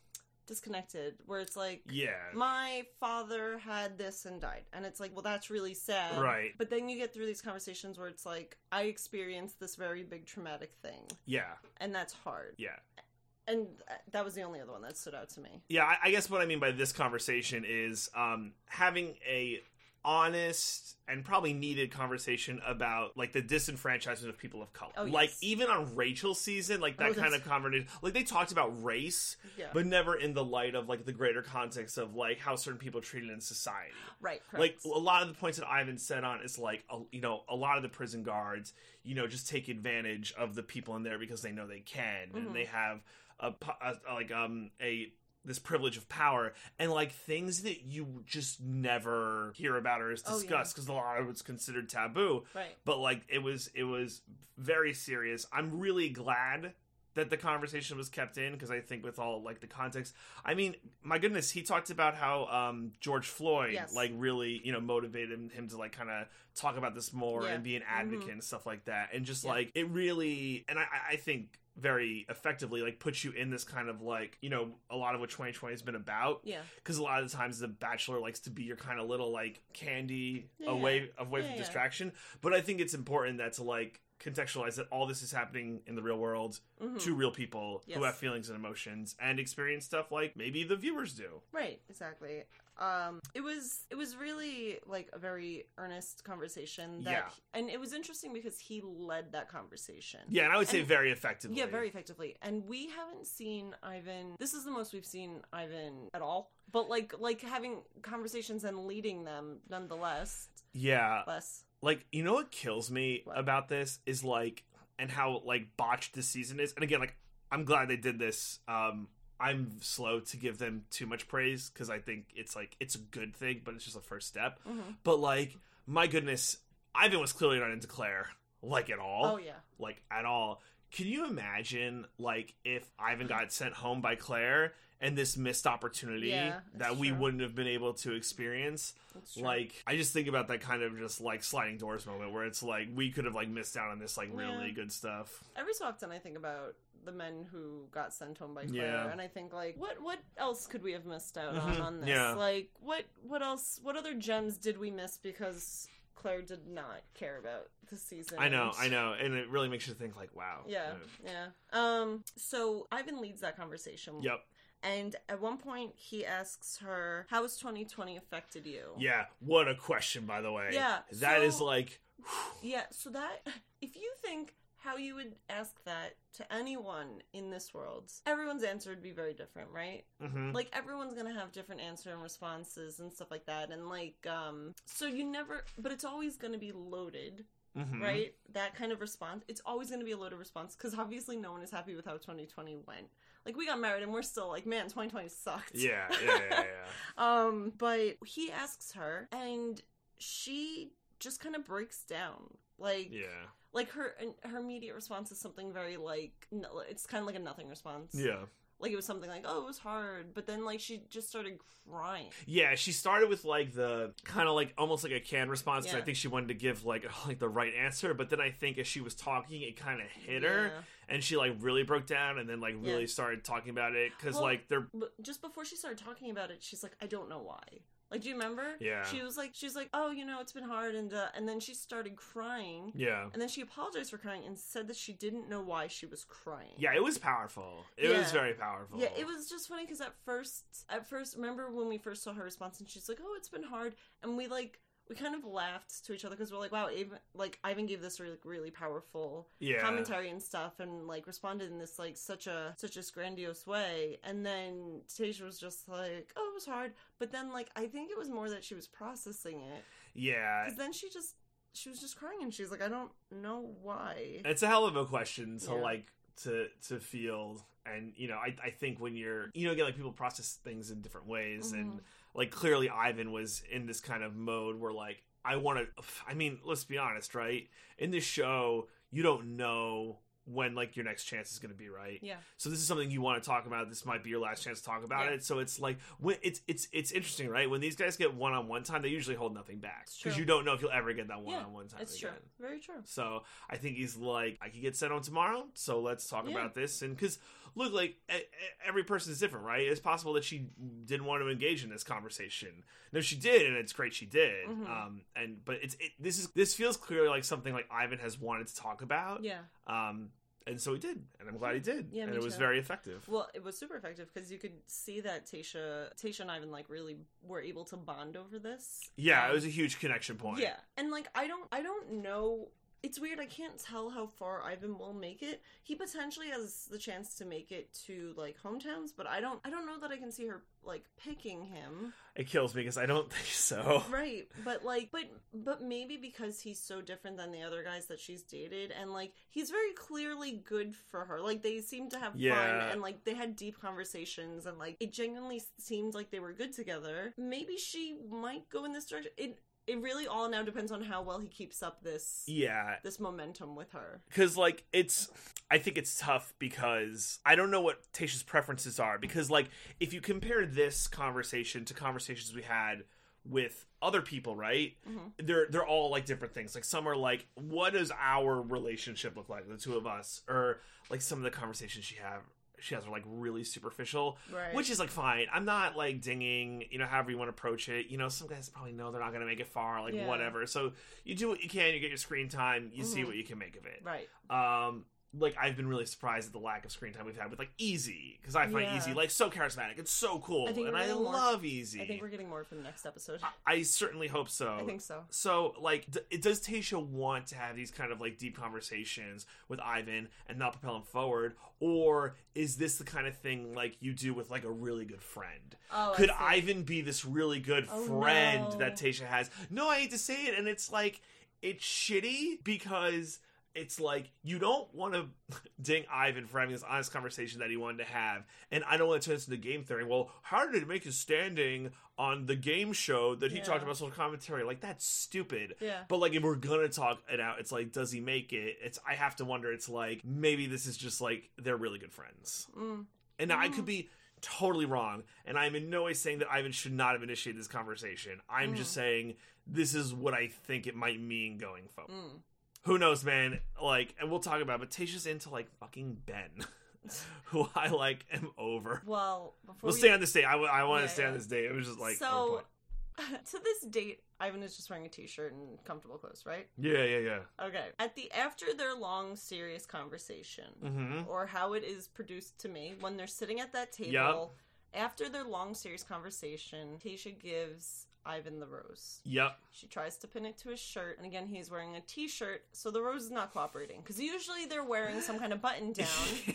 disconnected where it's like yeah, my father had this and died and it's like well that's really sad Right. but then you get through these conversations where it's like i experienced this very big traumatic thing yeah, and that's hard yeah. And that was the only other one that stood out to me Yeah, I, I guess what I mean by this conversation is um, having a honest and probably needed conversation about like the disenfranchisement of people of color. Oh, yes. Like even on Rachel's season, like that Oh, kind of conversation. Like they talked about race, yeah but never in the light of like the greater context of like how certain people are treated in society. right like a lot of the points that Ivan said on is like a, you know a lot of the prison guards you know just take advantage of the people in there because they know they can Mhm. and they have a, a, like um a this privilege of power and like things that you just never hear about or is Oh, yeah. discussed because a lot of it's considered taboo Right. but like it was it was very serious i'm really glad that the conversation was kept in because i think with all like the context i mean my goodness he talked about how um george floyd Yes. like really you know motivated him to like kind of talk about this more Yeah. and be an advocate Mhm. and stuff like that and just Yeah. like it really and i i think very effectively like puts you in this kind of like you know a lot of what 2020 has been about Yeah. because a lot of the times the bachelor likes to be your kind of little like candy Yeah, away away Yeah, from yeah. distraction but i think it's important that to like contextualize that all this is happening in the real world Mhm. to real people Yes. who have feelings and emotions and experience stuff like maybe the viewers do Right, exactly. Um, it was it was really like a very earnest conversation that, Yeah. and it was interesting because he led that conversation. yeah and i would say And- very effectively Yeah, very effectively. And we haven't seen Ivan. This is the most we've seen Ivan at all. But like like having conversations and leading them nonetheless. yeah Less. Like you know what kills me What? about this is like and how like botched this season is and again like i'm glad they did this um i'm slow to give them too much praise because i think it's like it's a good thing but it's just a first step Mhm. but like my goodness ivan was clearly not into claire like at all Oh yeah. like at all can you imagine like if ivan got sent home by claire and this missed opportunity Yeah, that we true. wouldn't have been able to experience like i just think about that kind of just like sliding doors moment where it's like we could have like missed out on this like really good stuff every so often I think about the men who got sent home by Claire, Yeah. and I think like, what what else could we have missed out on Mhm, on this? yeah. Like, what what else? What other gems did we miss because Claire did not care about the season? i know i know and it really makes you think like wow Yeah, yeah. Um. So Ivan leads that conversation. yep And at one point, he asks her, "How has 2020 affected you?" yeah what a question by the way Yeah, that is so- like [sighs] Yeah, so that [laughs] if you think how you would ask that to anyone in this world, everyone's answer would be very different, right? mhm. Like everyone's gonna have different answer and responses and stuff like that, and like um, so you never, but it's always gonna be loaded, Mhm. right? That kind of response, it's always gonna be a loaded response because obviously no one is happy with how 2020 went. Like we got married and we're still like, man, 2020 sucked. yeah yeah yeah, yeah. [laughs] Um, but he asks her, and she just kind of breaks down. Like, yeah like her her immediate response is something very like no, it's kind of like a nothing response. yeah like it was something like, "Oh, it was hard," but then like she just started crying. Yeah, she started with like the kind of like almost like a canned response 'cause I Yeah. think she wanted to give like [laughs] like the right answer, but then I think as she was talking, it kind of hit her, and she like really broke down, and then like really Yeah. started talking about it because Well- like they're But just before she started talking about it, she's like, "I don't know why." Like, do you remember? Yeah. She was like, she's like, "Oh, you know, it's been hard," and uh, and then she started crying, yeah and then she apologized for crying and said that she didn't know why she was crying. yeah it was powerful. It was very powerful. Yeah, it was just funny because at first, at first, remember when we first saw her response and she's like, "Oh, it's been hard," and we like we kind of laughed to each other because we're like, "Wow, Ivan, like Ivan gave this really really powerful yeah commentary and stuff, and like responded in this like such a such a grandiose way." And then Tayshia was just like, "Oh, it was hard," but then like I think it was more that she was processing it yeah. because then she just she was just crying and she's like, "I don't know why." It's a hell of a question to Yeah. like to to feel, and you know I I think when you're you know again like people process things in different ways and. Mm-hmm. Like clearly Ivan was in this kind of mode where like I want to I mean let's be honest right in this show you don't know when like your next chance is going to be right Yeah. so this is something you want to talk about this might be your last chance to talk about Yeah. it so it's like when it's it's it's interesting right when these guys get one-on-one time they usually hold nothing back because you don't know if you'll ever get that one-on-one time It's again true. Very true. so I think he's like, I could get set on tomorrow, so let's talk Yeah. about this. And because look, like every person is different, right? It's possible that she didn't want to engage in this conversation. No, she did, and it's great she did. Mhm. Um, and but it's it, this is this feels clearly like something like Ivan has wanted to talk about. Yeah. Um, and so he did, and I'm glad he did. Yeah, and it was too. very effective. Well, it was super effective because you could see that Tayshia, Tayshia and Ivan like really were able to bond over this. yeah, Um, it was a huge connection point. Yeah, and like I don't, I don't know it's weird. I can't tell how far Ivan will make it. He potentially has the chance to make it to like hometowns, but I don't. I don't know that I can see her like picking him. It kills me because I don't [laughs] think so. Right, but like, but but maybe because he's so different than the other guys that she's dated, and like he's very clearly good for her. Like they seem to have Yeah. fun, and like they had deep conversations, and like it genuinely seemed like they were good together. Maybe she might go in this direction. It it really all now depends on how well he keeps up this Yeah, this momentum with her. because like it's i think it's tough because i don't know what Tayshia's preferences are because like if you compare this conversation to conversations we had with other people right Mhm. they're they're all like different things like some are like what does our relationship look like the two of us or like some of the conversations she have she has are like really superficial Right. which is like fine i'm not like dinging you know however you want to approach it you know some guys probably know they're not going to make it far like Yeah. whatever so you do what you can you get your screen time you see Mhm. what you can make of it right. um like I've been really surprised at the lack of screen time we've had with like Eazy because I find Yeah. Eazy like so charismatic and so cool I and I more- love Eazy. I think we're getting more for the next episode. I, I certainly hope so. I think so. So like, d- does Tayshia want to have these kind of like deep conversations with Ivan and not propel him forward, or is this the kind of thing like you do with like a really good friend? Oh, Could. Ivan be this really good Oh, friend no. that Tayshia has? No, I hate to say it, and it's like it's shitty because it's like you don't want to [laughs] ding Ivan for having this honest conversation that he wanted to have, and I don't want to turn this into game theory. Well, how did he make his standing on the game show that he Yeah. talked about social commentary? Like that's stupid. Yeah. But like if we're gonna talk it out, it's like does he make it? It's I have to wonder. It's like maybe this is just like they're really good friends, Mm. and I Mm. could be totally wrong. And I'm in no way saying that Ivan should not have initiated this conversation. I'm just Mm. saying this is what I think it might mean going forward. Who knows, man? Like, and we'll talk about. it, But Tayshia's into like fucking Ben, [laughs] who I like am over. Well, before We'll we stay on this date. I, I want Yeah, to stay on this date. It was just like so [laughs] to this date, Ivan is just wearing a t-shirt and comfortable clothes, right? yeah, yeah, yeah. Okay. At the after their long serious conversation, Mm-hmm. or how it is produced to me when they're sitting at that table, after their long serious conversation, Tayshia gives Ivan the rose. Yep. She tries to pin it to his shirt, and again, he's wearing a t-shirt, so the rose is not cooperating because usually they're wearing some kind of button down.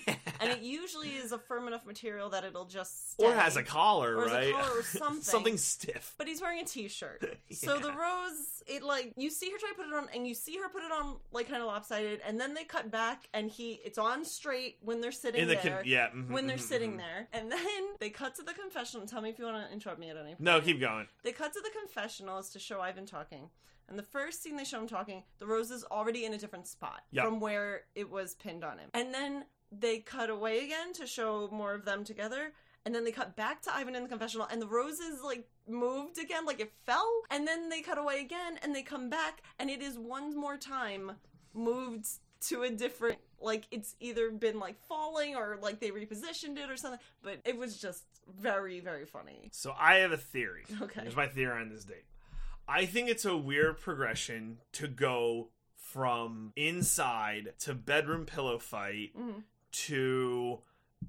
[laughs] And it usually is a firm enough material that it'll just stay. or has a collar, Or has a right? collar or [laughs] something. Something stiff. But he's wearing a t-shirt. [laughs] So the rose, it like you see her try to put it on, and you see her put it on like kind of lopsided, and then they cut back, and he it's on straight when they're sitting In the there. con- yeah. mhm, When they're mhm, sitting mhm. there, and then they cut to the confessional. Tell me if you want to interrupt me at any point. No, keep going. They cut to the confessional as to show Ivan talking. And the first scene they show him talking, the rose is already in a different spot Yep. from where it was pinned on him. And then they cut away again to show more of them together. And then they cut back to Ivan in the confessional, and the rose is like moved again, like it fell. And then they cut away again, and they come back, and it is one more time moved to a different like it's either been like falling or like they repositioned it or something but it was just very very funny So I have a theory. Okay. Here's my theory on this date. I think it's a weird progression to go from inside to bedroom pillow fight Mhm. to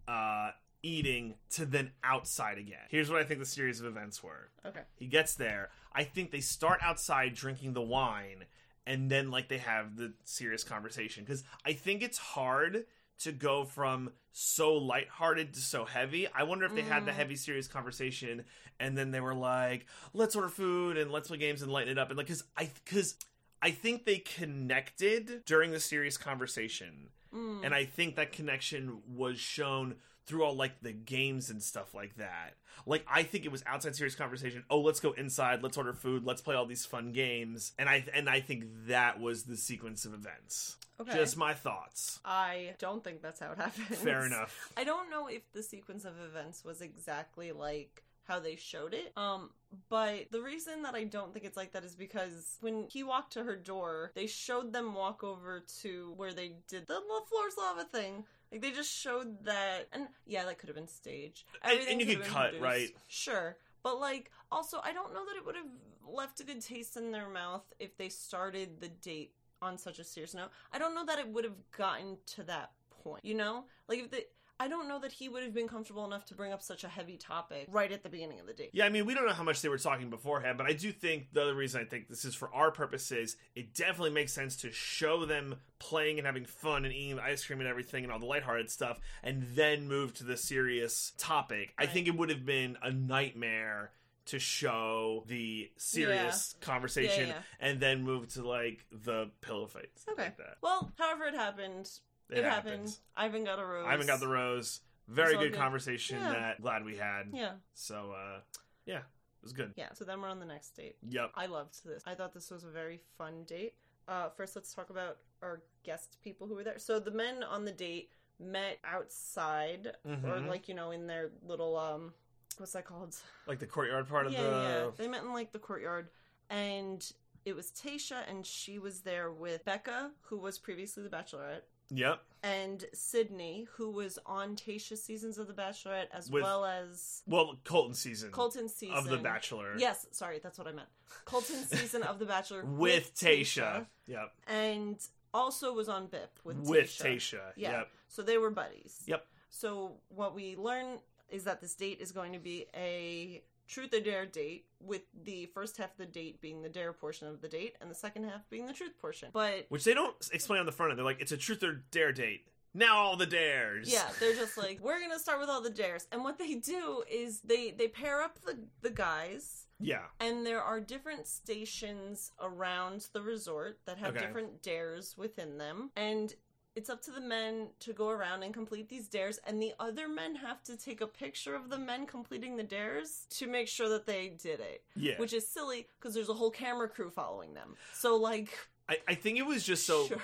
uh eating to then outside again. Here's what I think the series of events were. okay He gets there. I think they start outside drinking the wine and then like they have the serious conversation cuz I think it's hard to go from so lighthearted to so heavy. I wonder if they had the Mm. heavy serious conversation and then they were like, "Let's order food and let's play games and lighten it up." And like cuz I cuz I think they connected during the serious conversation. Mm. And I think that connection was shown through all like the games and stuff like that. Like I think it was outside serious conversation. Oh, let's go inside. Let's order food. Let's play all these fun games. And I and I think that was the sequence of events. Okay. Just my thoughts. I don't think that's how it happened. Fair enough. I don't know if the sequence of events was exactly like how they showed it. Um, but the reason that I don't think it's like that is because when he walked to her door, they showed them walk over to where they did the floor's lava thing. Like they just showed that, and yeah, that could have been staged. And- and you could could have been cut, produced. right? Sure, but like also, I don't know that it would have left a good taste in their mouth if they started the date on such a serious note. I don't know that it would have gotten to that point. You know, like if they. I don't know that he would have been comfortable enough to bring up such a heavy topic right at the beginning of the date. Yeah, I mean, we don't know how much they were talking beforehand, but I do think the other reason I think this is for our purposes, it definitely makes sense to show them playing and having fun and eating ice cream and everything and all the lighthearted stuff, and then move to the serious topic. I think it would have been a nightmare to show the serious conversation Yeah, yeah. and then move to like the pillow fights. Okay. Like. Well, however it happened, it, It happened. happens. Ivan got a rose. I haven't got the rose. Very good, good. conversation Yeah. that glad we had. Yeah, So uh yeah, it was good. yeah. So then we're on the next date. Yep. I loved this. I thought this was a very fun date. Uh, first, let's talk about our guest people who were there. So the men on the date met outside, or Mhm. like you know, in their little um, what's that called? [laughs] Like the courtyard part yeah, of the yeah. They met in like the courtyard, and it was Tayshia, and she was there with Becca, who was previously the Bachelorette, Yep. and Sydney, who was on Tayshia's seasons of the Bachelorette, as With- well as Well, Colton season Colton's season of The Bachelor. Yes, sorry, that's what I meant. Colton's season of The Bachelor [laughs] With Tayshia. Yep. and also was on BIP with With Tayshia. Tayshia. Yeah. Yep. So they were buddies. Yep. So what we learn is that this date is going to be a truth or dare date with the first half of the date being the dare portion of the date and the second half being the truth portion. But Which they don't explain on the front end. They're like, it's a truth or dare date. Now all the dares. yeah, they're just [laughs] like we're going to start with all the dares. And what they do is they they pair up the the guys Yeah. and there are different stations around the resort that have Okay. different dares within them and it's up to the men to go around and complete these dares and the other men have to take a picture of the men completing the dares to make sure that they did it Yeah. which is silly because there's a whole camera crew following them so like I, I think it was just so Sure.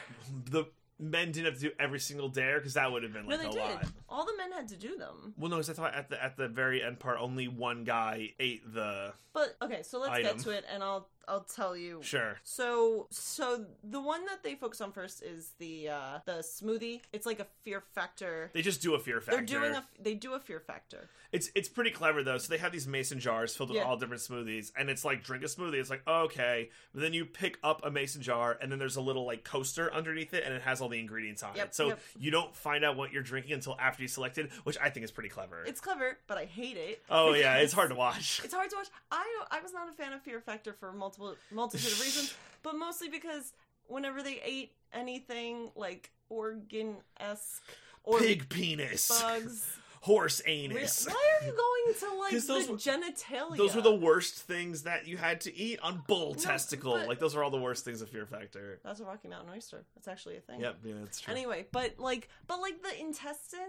the men didn't have to do every single dare because that would have been no like they a did lot. all the men had to do them Well, no, 'cause I thought at the at the very end part, only one guy ate the. but okay so let's Item. get to it and i'll i'll tell you Sure. So, so the one that they focus on first is the uh the smoothie. It's like a fear factor. They just do a fear factor. They're doing a they do a fear factor. It's it's pretty clever though. So they have these mason jars filled with Yeah. all different smoothies, and it's like drink a smoothie. It's like okay, but then you pick up a mason jar, and then there's a little like coaster underneath it, and it has all the ingredients on Yep, it. So yep. you don't find out what you're drinking until after you selected, which I think is pretty clever. It's clever, but I hate it. oh [laughs] yeah, it's hard to watch. It's hard to watch. I I was not a fan of Fear Factor for multiple multitude of reasons, [sighs] but mostly because whenever they ate anything like organ esque or Pig penis, bugs, [laughs] horse anus. why are you going to [laughs] like those the were- genitalia? Those were the worst things that you had to eat on bull No, testicle. Like those are all the worst things of Fear Factor. That's a Rocky Mountain oyster. That's actually a thing. Yep, yeah, that's true. Anyway, but like, but like the intestine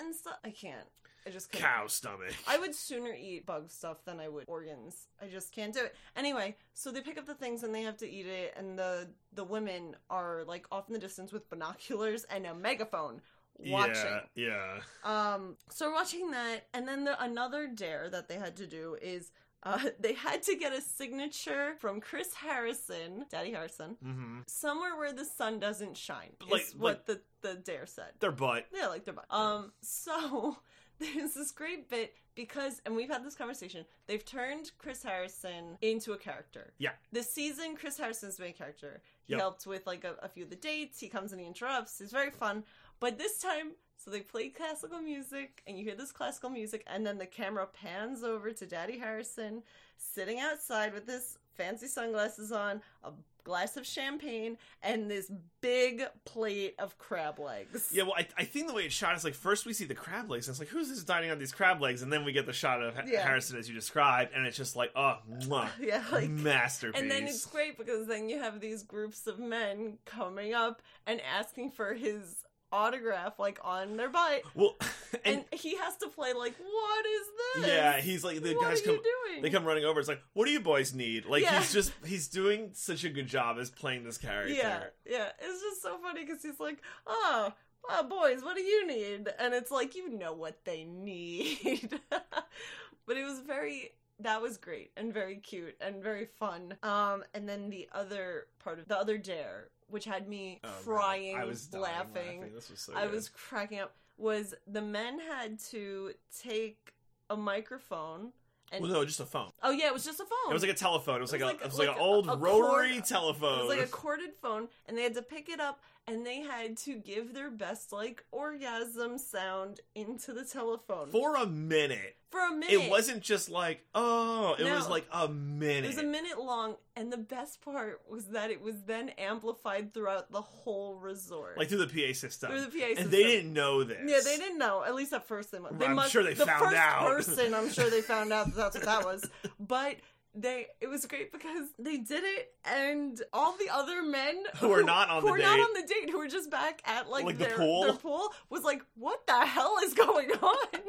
and stuff, I can't. I just can't. Cow stomach. I would sooner eat bug stuff than I would organs. I just can't do it. Anyway, so they pick up the things and they have to eat it, and the the women are like off in the distance with binoculars and a megaphone watching. Yeah, yeah. Um, so we're watching that, and then the another dare that they had to do is. Uh, [laughs] they had to get a signature from Chris Harrison, Daddy Harrison, Mm-hmm. somewhere where the sun doesn't shine. Is Like- what the the dare said. Their butt. Yeah, like their butt. Um, so [laughs] there's [laughs] this great bit because, and we've had this conversation. They've turned Chris Harrison into a character. Yeah. This season, Chris Harrison's the main character. He Yep. helped with like a, a few of the dates. He comes and he interrupts. It's very fun. But this time, so they play classical music, and you hear this classical music, and then the camera pans over to Daddy Harrison sitting outside with his fancy sunglasses on, a glass of champagne, and this big plate of crab legs. Yeah, well, I, I think the way it's shot is like first we see the crab legs, and it's like who's this dining on these crab legs, and then we get the shot of Yeah. Harrison as you described, and it's just like oh, mwah, [laughs] Yeah, like masterpiece. And then it's great because then you have these groups of men coming up and asking for his autograph, like on their butt, well, [laughs] and, and, he has to play like, "What is this?" yeah, he's like the what guys come. They come running over. It's like, what do you boys need? Like Yeah. he's just he's doing such a good job as playing this character. Yeah, yeah. It's just so funny because he's like, "Oh, oh, boys, what do you need?" And it's like, you know what they need. [laughs] but it was very. That was great and very cute and very fun. Um, and then the other part of the other dare, which had me Oh, crying, I was dying laughing, This was so I good. was cracking up. Was the men had to take a microphone and Well, no, just a phone. oh yeah, it was just a phone. It was like a telephone. It was, It like, was a it was like- like, like an old a- a rotary cord- telephone. It was like a corded phone, and they had to pick it up and they had to give their best like orgasm sound into the telephone For a minute. for a minute. It wasn't just like, oh, it was like a minute. It was a minute long, and the best part was that it was then amplified throughout the whole resort. like through the PA system. through the PA system. and they didn't know this. Yeah, they didn't know. At least at first, they, mu- they I'm must. sure they the found first out. person, I'm sure they found out that that's what that was. [laughs] But they, it was great because they did it, and all the other men [laughs] Who were not on who the were not date. on the date, who were just back at like, Like the their pool? their pool, was like, "What the hell is going [laughs] on?" and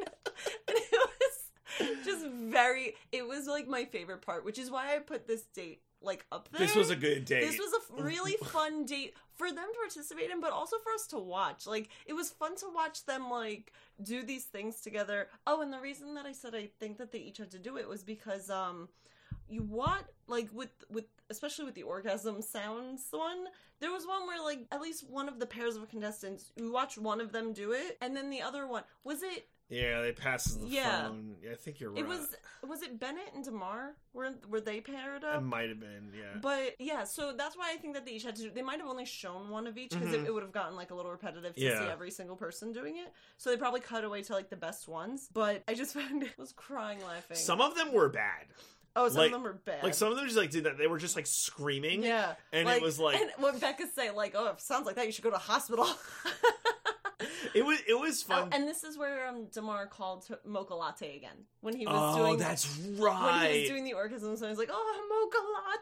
it was just very. It was like my favorite part, which is why I put this date like up there. This was a good date. This was a [laughs] really fun date for them to participate in, but also for us to watch. Like, it was fun to watch them, like, do these things together. Oh, and the reason that I said I think that they each had to do it was because, um, you want, like, with, with, especially with the orgasm sounds one, there was one where, like, at least one of the pairs of contestants, you watched one of them do it, and then the other one, was it, yeah, they passed the Yeah. phone. Yeah, I think you're right. it was, was it Bennett and DeMar? Were, were they paired up? It might have been, yeah. But yeah, so that's why I think that they each had to do. They might have only shown one of each because Mhm. it, it would have gotten like a little repetitive to Yeah. see every single person doing it. So they probably cut away to like the best ones. But I just [laughs] found it was crying laughing. Some of them were bad. Oh, some like- of them were bad. Like some of them just like did that. They were just like screaming. yeah, and it was like- and what Becca say like, oh, if it sounds like that, you should go to hospital. [laughs] It was it was Oh, fun. and this is where um DeMar called mocha latte again when he was oh, doing that's right. when he was doing the orgasm. So he was like, oh,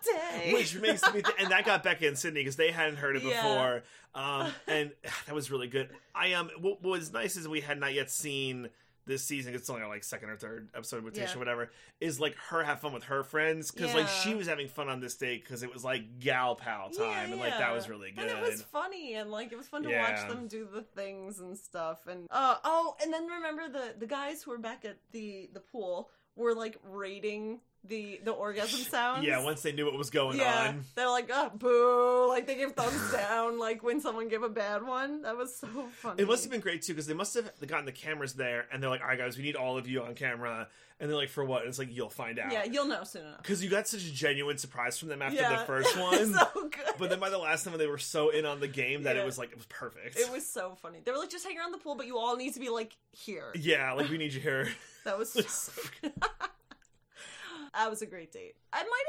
mocha latte, [laughs] Which makes me, th- and that got Becca and Sydney because they hadn't heard it Yeah. before, um, [laughs] and that was really good. I um, what was nice is we had not yet seen this season. It's only like second or third episode with Tayshia, Yeah. whatever. Is like her have fun with her friends because like she was having fun on this date because it was like gal pal time, and like that was really good. And it was funny, and like it was fun to Yeah. watch them do the things and stuff. And uh, oh, and then remember the the guys who were back at the the pool were like rating the the orgasm [laughs] sounds. yeah, once they knew what was going yeah, on. they're like, oh, boo! Like they give thumbs [laughs] down, like when someone gave a bad one. That was so funny. It must have been great too because they must have gotten the cameras there, and they're like, "All right, guys, we need all of you on camera." And they're like, "For what?" And it's like, "You'll find out." Yeah, you'll know soon enough. because you got such a genuine surprise from them after yeah. the first [laughs] one. so good. But then by the last time, they were so in on the game that Yeah. it was like it was perfect. it was so funny. They were like, just hang around the pool, but you all need to be like here. yeah, like we need you here. That was so so good. That was a great date. I might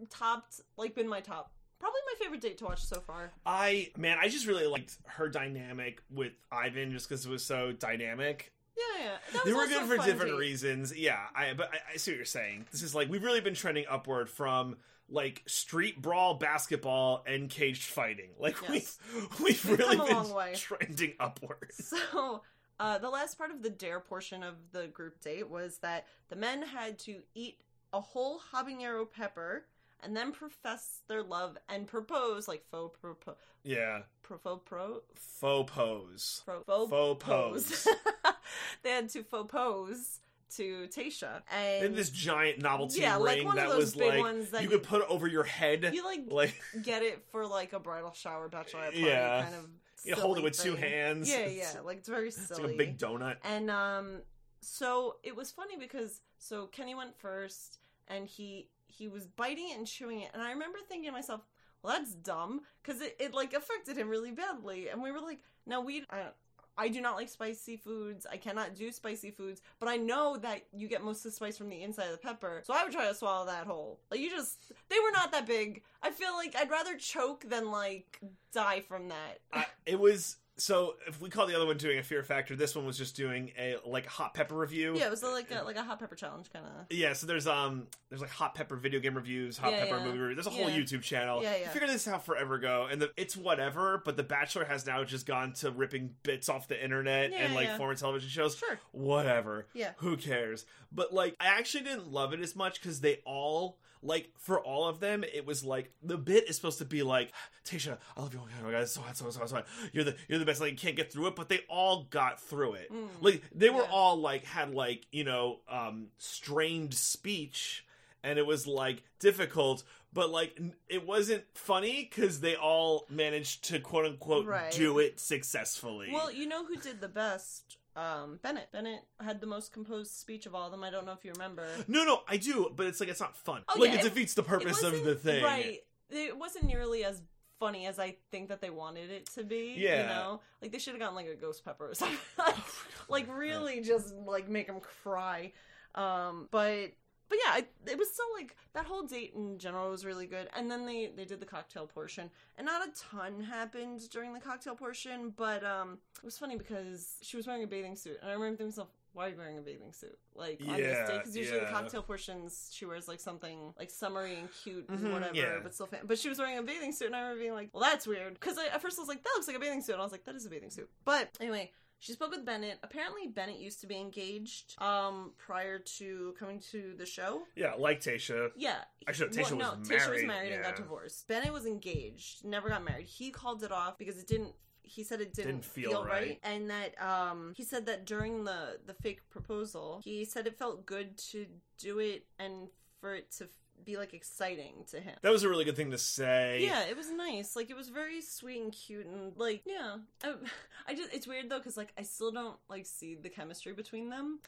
have topped, like, been my top. Probably my favorite date to watch so far. I man, I just really liked her dynamic with Ivan just because it was so dynamic. Yeah, yeah. They were good for different date. reasons. Yeah, I but I, I see what you're saying. This is like we've really been trending upward from like street brawl basketball and caged fighting. Like Yes. [laughs] we've we've We've really been trending upward. [laughs] So, uh, the last part of the dare portion of the group date was that the men had to eat a whole habanero pepper and then profess their love and propose, like faux propose, Yeah, pro, faux pro, faux pose. pro, faux, Faux pose. [laughs] they had to faux pose to Tayshia, and And this giant novelty Yeah, like ring of that those was big like ones that you you- could put over your head. you like like [laughs] get it for like a bridal shower, bachelorette party Yeah. kind of. you hold it with two hands. Yeah, It's- [laughs] yeah, like it's very It's silly. like a big donut. And um so it was funny because so Kenny went first and he he was biting it and chewing it and I remember thinking to myself, well that's dumb because it, it like affected him really badly and we were like, now we I, I do not like spicy foods. I cannot do spicy foods, but I know that you get most of the spice from the inside of the pepper. So I would try to swallow that whole. Like you just they were not that big. I feel like I'd rather choke than like die from that. I, it was so if we call the other one doing a fear factor, this one was just doing a like hot pepper review. yeah, it was like a, like a hot pepper challenge kind of. Yeah, so there's um there's like hot pepper video game reviews, hot Yeah, pepper yeah. movie reviews. There's a whole Yeah. YouTube channel. Yeah, I yeah. figured this out forever ago, and the, it's whatever. But The Bachelor has now just gone to ripping bits off the internet and like former television shows. Sure. Whatever. Yeah. Who cares? But like, I actually didn't love it as much because they all like for all of them, it was like the bit is supposed to be like, Tayshia, I love you, oh my god, it's so hot, so hot, so hot, so hot. You're the you're the best. Like, you can't get through it, but they all got through it. Mm. Like they were Yeah. all like had like you know um strained speech, and it was like difficult. But like it wasn't funny because they all managed to quote unquote Right. do it successfully. Well, you know who did the best? Um, Bennett. Bennett had the most composed speech of all of them. I don't know if you remember. no, no, I do, but it's like it's not fun. Oh, like yeah, it it- defeats the purpose of the thing. right? It wasn't nearly as funny as I think that they wanted it to be. Yeah. You know? Like they should have gotten like a ghost pepper or something. [laughs] like [laughs] really just like make him cry. Um but but yeah, I, it was still like that whole date in general was really good. And then they they did the cocktail portion, and not a ton happened during the cocktail portion. But um, it was funny because she was wearing a bathing suit, and I remember thinking to myself, why are you wearing a bathing suit like on this Yeah, day? Because usually the cocktail portions she wears like something like summery and cute and Mhm, whatever, yeah. but still. Fan- but she was wearing a bathing suit, and I remember being like, well, that's weird. Because at first I was like, that looks like a bathing suit, and I was like, that is a bathing suit. But anyway. She spoke with Bennett. Apparently, Bennett used to be engaged um, prior to coming to the show. Yeah, like Tayshia. Yeah. Actually, Well, Tayshia was no, Tayshia was married, married and got divorced. Bennett was engaged, never got married. He called it off because it didn't. He said it didn't, Didn't feel feel, right. right. and that um he said that during the the fake proposal, he said it felt good to do it and for it to be like exciting to him. That was a really good thing to say. Yeah, it was nice. Like it was very sweet and cute, and like yeah, I, [laughs] I just it's weird though because like I still don't like see the chemistry between them.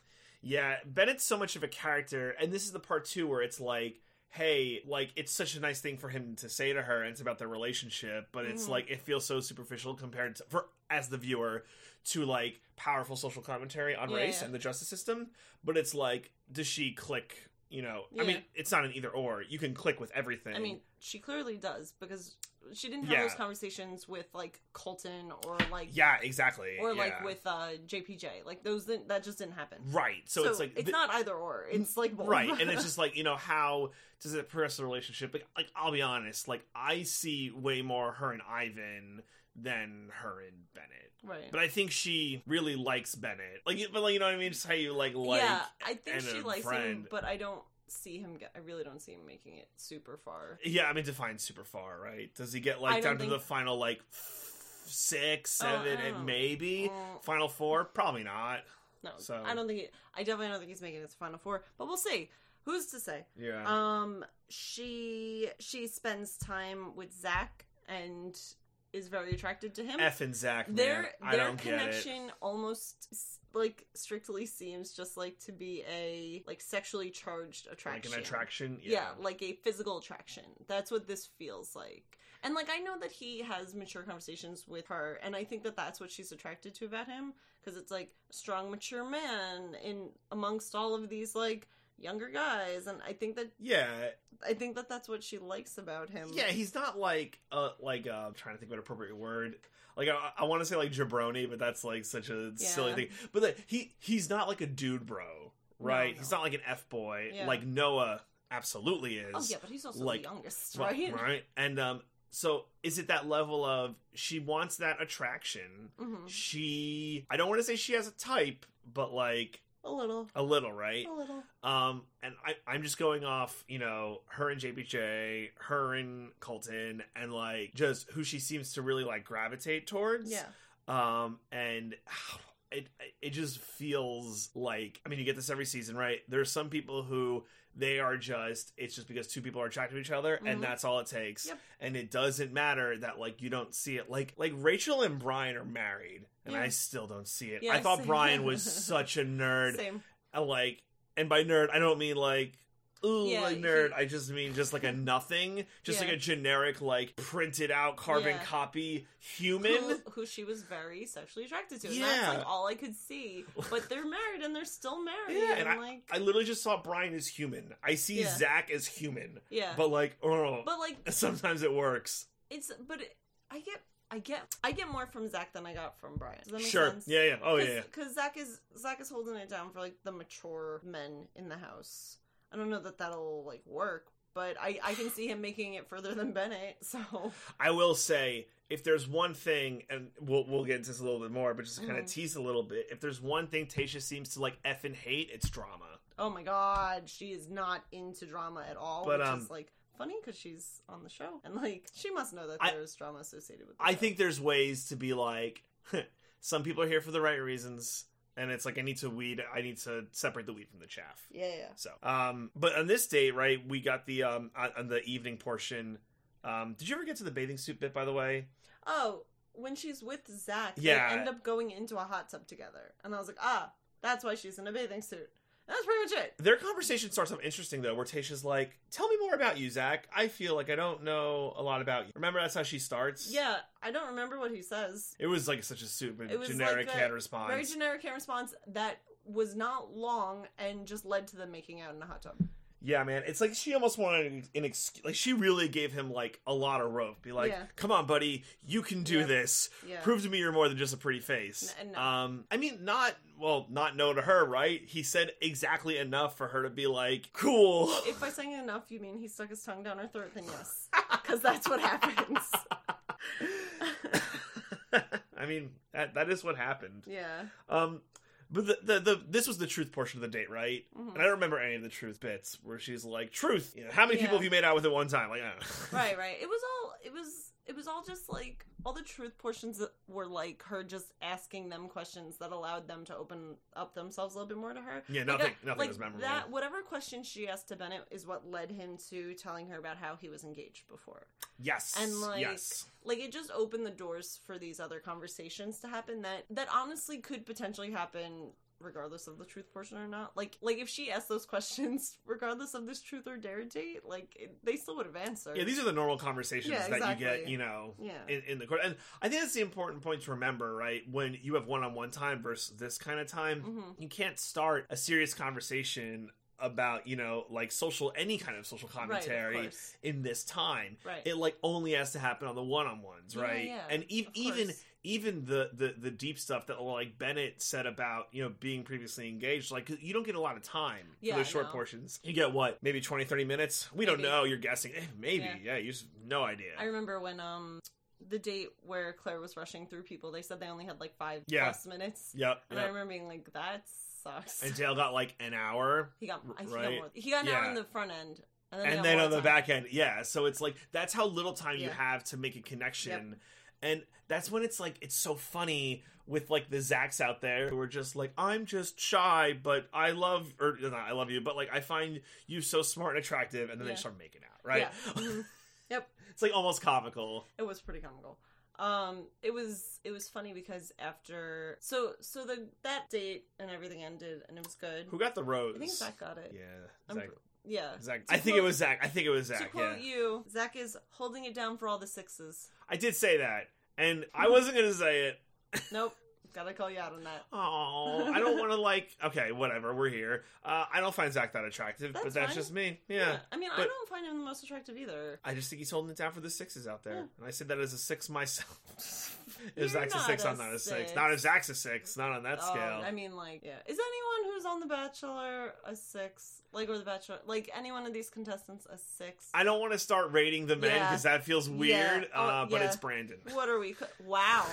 Yeah, Bennett's so much of a character, and this is the part two where it's like, hey, like it's such a nice thing for him to say to her, and it's about their relationship, but it's Mhm. like it feels so superficial compared to for as the viewer to like powerful social commentary on Yeah, race yeah. and the justice system. But it's like, does she click? You know, I mean, it's not an either or. You can click with everything. I mean, she clearly does because she didn't have Yeah. those conversations with like Colton or like yeah, exactly. or like with uh JPJ. Like those didn't, that just didn't happen. right. So, it's like it's th- not either or. It's like both. right and it's [laughs] just like you know how does it progress the relationship like, like i'll be honest like i see way more her and ivan than her and bennett right. but i think she really likes bennett like but like you know what i mean just how you like like yeah, I think she likes him, but I don't see him. Get, I really don't see him making it super far. yeah i mean define super far right does he get like down to think- the final like f- six Oh, seven and maybe final four probably not No, So- I don't think. He, I definitely don't think he's making it to final four. But we'll see. Who's to say? yeah Um, she she spends time with Zac and is very attracted to him. f and zac man. their their don't get it connection almost like strictly seems just like to be a like sexually charged like attraction. an attraction Yeah. like a physical attraction. That's what this feels like. And like I know that he has mature conversations with her, and I think that that's what she's attracted to about him because it's like strong, mature man in amongst all of these like younger guys, and I think that yeah I think that that's what she likes about him. Yeah, he's not like uh like uh, I'm trying to think of an appropriate word. Like I, I want to say like jabroni, but that's like such a silly thing. But like, he he's not like a dude bro, right? no. He's not like an f boy. Yeah. Like Noah absolutely is. Oh yeah, but he's also like, the youngest, right? right? And um, so is it that level of she wants that attraction? hmm She I don't want to say she has a type, but like A little, a little, right? a little. Um, and I, I'm just going off, you know, her and JPJ, her and Colton, and like just who she seems to really like gravitate towards. Yeah, Um, and [sighs] it it just feels like I mean, you get this every season, right? There's some people who they are just it's just because two people are attracted to each other Mhm. and that's all it takes Yep. and it doesn't matter that like you don't see it like like rachel and bryan are married and Yeah. i still don't see it Yeah, i thought same. bryan was [laughs] such a nerd same. I like and by nerd I don't mean like ooh Yeah, like nerd I just mean just like a nothing just Yeah. like a generic like printed out carbon Yeah. copy human who, who she was very sexually attracted to. And that's Yeah. like all I could see. But they're married and they're still married. Yeah, and, and like I literally just saw Bryan as human I see Yeah. Zac as human yeah. but like oh But like [laughs] sometimes it works it's but it, I get I get I get more from Zac than I got from Bryan. Does that make sure sense? yeah yeah oh yeah, yeah. Because Zac is Zac is holding it down for like the mature men in the house. I don't know that that'll like work, but I I can see him making it further than Bennett. [laughs] So I will say, if there's one thing, and we'll we'll get into this a little bit more, but just kind of Mhm. tease a little bit, if there's one thing Tayshia seems to like f and hate, it's drama. oh my god, she is not into drama at all, But, which um, is like funny because she's on the show and like she must know that I- there's drama associated with. I show. think there's ways to be like, [laughs] some people are here for the right reasons, and it's like I need to weed, I need to separate the wheat from the chaff. Yeah, yeah. So, um, but on this date, right, we got the um on, on the evening portion. Um, did you ever get to the bathing suit bit? By the way, Oh, when she's with Zac, Yeah. they end up going into a hot tub together, and I was like, ah, that's why she's in a bathing suit. That's pretty much it. Their conversation starts off interesting though, where Tayshia's like, "Tell me more about you, Zac. I feel like I don't know a lot about you." Remember that's how she starts. Yeah, I don't remember what he says. It was like such a stupid generic like response. Very generic hand response that was not long and just led to them making out in a hot tub. Yeah, man. It's like she almost wanted an excuse. Like she really gave him like a lot of rope. Be like, Yeah. "Come on, buddy, you can do Yeah. this. Yeah. Prove to me you're more than just a pretty face." N- no. Um, I mean, not well, not no to her, right? He said exactly enough for her to be like, "Cool." If by saying enough you mean he stuck his tongue down her throat, then yes. Because that's what happens. [laughs] I mean, that that is what happened. yeah. Um, but the, the the this was the truth portion of the date, right? Mhm. And I don't remember any of the truth bits where she's like, "Truth, you know, how many people have you made out with at one time?" Like. Right, [laughs] right. It was all it was it was all just like all the truth portions that were like her just asking them questions that allowed them to open up themselves a little bit more to her. Yeah, nothing- I- nothing like was memorable. That whatever question she asked to Bennett is what led him to telling her about how he was engaged before. yes, And like yes, like it just opened the doors for these other conversations to happen that that honestly could potentially happen regardless of the truth portion or not. Like like if she asked those questions [laughs] regardless of this truth or dare date, like it, they still would have answered. yeah. These are the normal conversations Yeah, that you get, you know, Yeah. in, in the court. And I think that's the important point to remember, right? When you have one-on-one time versus this kind of time, Mhm. you can't start a serious conversation about you know like social any kind of social Right, of commentary in this time Right. it like only has to happen on the one-on-ones right yeah, and e- even course. Even the, the the deep stuff that like bennett said about you know being previously engaged like you don't get a lot of time Yeah, for those short no. portions you get what maybe 20 30 minutes we don't know you're guessing eh, maybe Yeah. yeah. you just no idea I remember when um the date where Claire was rushing through people, they said they only had like five Yeah. plus minutes. yep, And I remember being like, that sucks. and dale got like an hour he got think he right? got more. He got an hour in the front end. And then, and then on the time. back end yeah so it's like that's how little time you have to make a connection and that's when it's like it's so funny with like the Zacs out there who are just like I'm just shy but I love or not I love you but like I find you so smart and attractive and then Yeah. they start making out right Yeah. Mhm. [laughs] Yep. it's like almost comical It was pretty comical. Um, it was it was funny because after so so the that date and everything ended and it was good. who got the rose I think Zac got it. yeah I'm yeah. Zac. To I think it was Zac I think it was To Zac yeah quote you, Zac is holding it down for all the sixes. I did say that and I wasn't gonna say it Nope, gotta call you out on that. Oh, I don't want to like. Okay, whatever. We're here. Uh, I don't find Zac that attractive, but That's that's fine. just me. Yeah. I mean, I but- don't find him the most attractive either. I just think he's holding it down for the sixes out there, Yeah. and I said that as a six myself. [laughs] if You're Zac's a six, a I'm not a six. six. Not if Zac's a six. Not on that Oh, scale. I mean, like, yeah. Is anyone who's on The Bachelor a six? Like, or The Bachelor, like any one of these contestants a six? I don't want to start rating the men Yeah. because that feels weird. Oh, uh, but yeah. it's Brandon. What are we? co- Wow.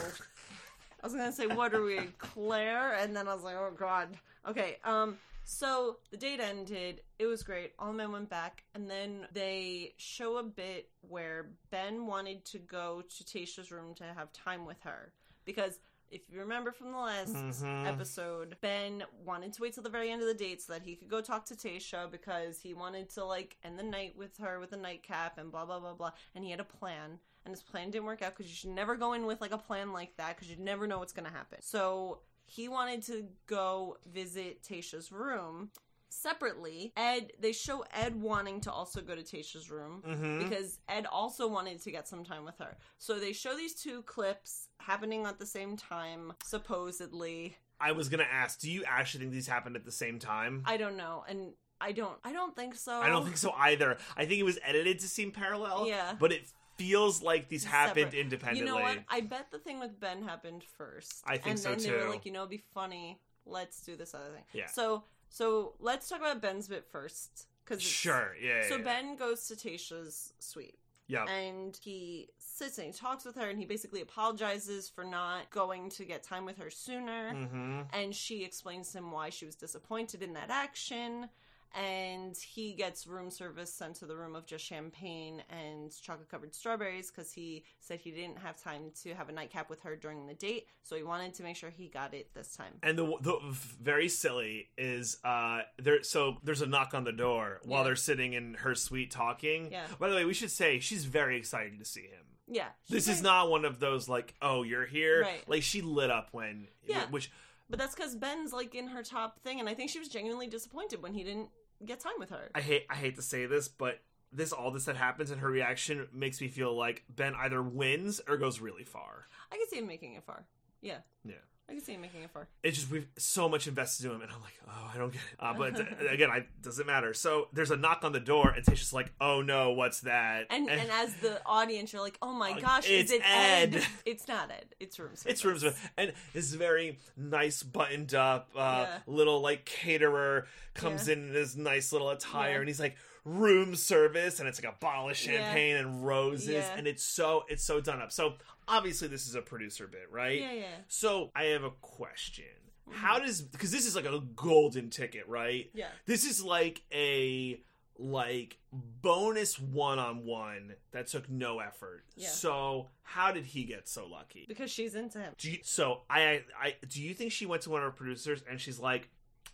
I was gonna say, what are we, Claire? And then I was like, oh god. Okay. Um. So the date ended. It was great. All men went back, and then they show a bit where Ben wanted to go to Tayshia's room to have time with her because. If you remember from the last Mhm. episode, Ben wanted to wait till the very end of the date so that he could go talk to Tayshia because he wanted to like end the night with her with a nightcap and blah blah blah blah. And he had a plan, and his plan didn't work out because you should never go in with like a plan like that because you never know what's gonna happen. So he wanted to go visit Tayshia's room separately. Ed, they show Ed wanting to also go to Tayshia's room Mhm. because Ed also wanted to get some time with her. So they show these two clips happening at the same time, supposedly. I was gonna ask, do you actually think these happened at the same time? I don't know, and I don't. I don't think so. I don't think so either. I think it was edited to seem parallel. Yeah. But it feels like these happened Separate. independently. You know what? I bet the thing with Ben happened first. I think and so, then they too. were like, you know, it'd be funny. Let's do this other thing. Yeah. So so let's talk about Ben's bit first. Cause Sure. Yeah. So yeah, Ben goes to Tayshia's suite. Yeah. and he sits and he talks with her and he basically apologizes for not going to get time with her sooner Mm-hmm. and she explains to him why she was disappointed in that action and he gets room service sent to the room of just champagne and chocolate covered strawberries because he said he didn't have time to have a nightcap with her during the date so he wanted to make sure he got it this time And the, the very silly is uh there. So there's a knock on the door while Yeah. they're sitting in her suite talking. Yeah. By the way, we should say she's very excited to see him. yeah This she's is not one of those like, oh, you're here. Right. Like she lit up when, Yeah. which But that's because Ben's like in her top thing, and I think she was genuinely disappointed when he didn't get time with her. I hate I hate to say this, but this all this that happens and her reaction makes me feel like Ben either wins or goes really far. I can see him making it far. Yeah. Yeah. I can see him making it far. It's just we've so much invested in him, and I'm like, oh, I don't get it. Uh, but again, I doesn't matter. So there's a knock on the door, and Tayshia's like, oh no, what's that? And, and as the audience, you're like, oh my gosh, it's is it Ed? Ed. It's not Ed. It's room service. It's room service, and this very nice, buttoned up, uh, Yeah. little like caterer comes in in his nice little attire, Yeah. and he's like room service, and it's like a bottle of Yeah. champagne and roses, Yeah. and it's so it's so done up. So obviously, this is a producer bit, right? Yeah, yeah. So I have a question. Mm-hmm. How does because this is like a golden ticket, right? Yeah. This is like a like bonus one on one that took no effort. Yeah. So how did he get so lucky? Because she's into him. Do you, so I I do you think she went to one of her producers and she's like,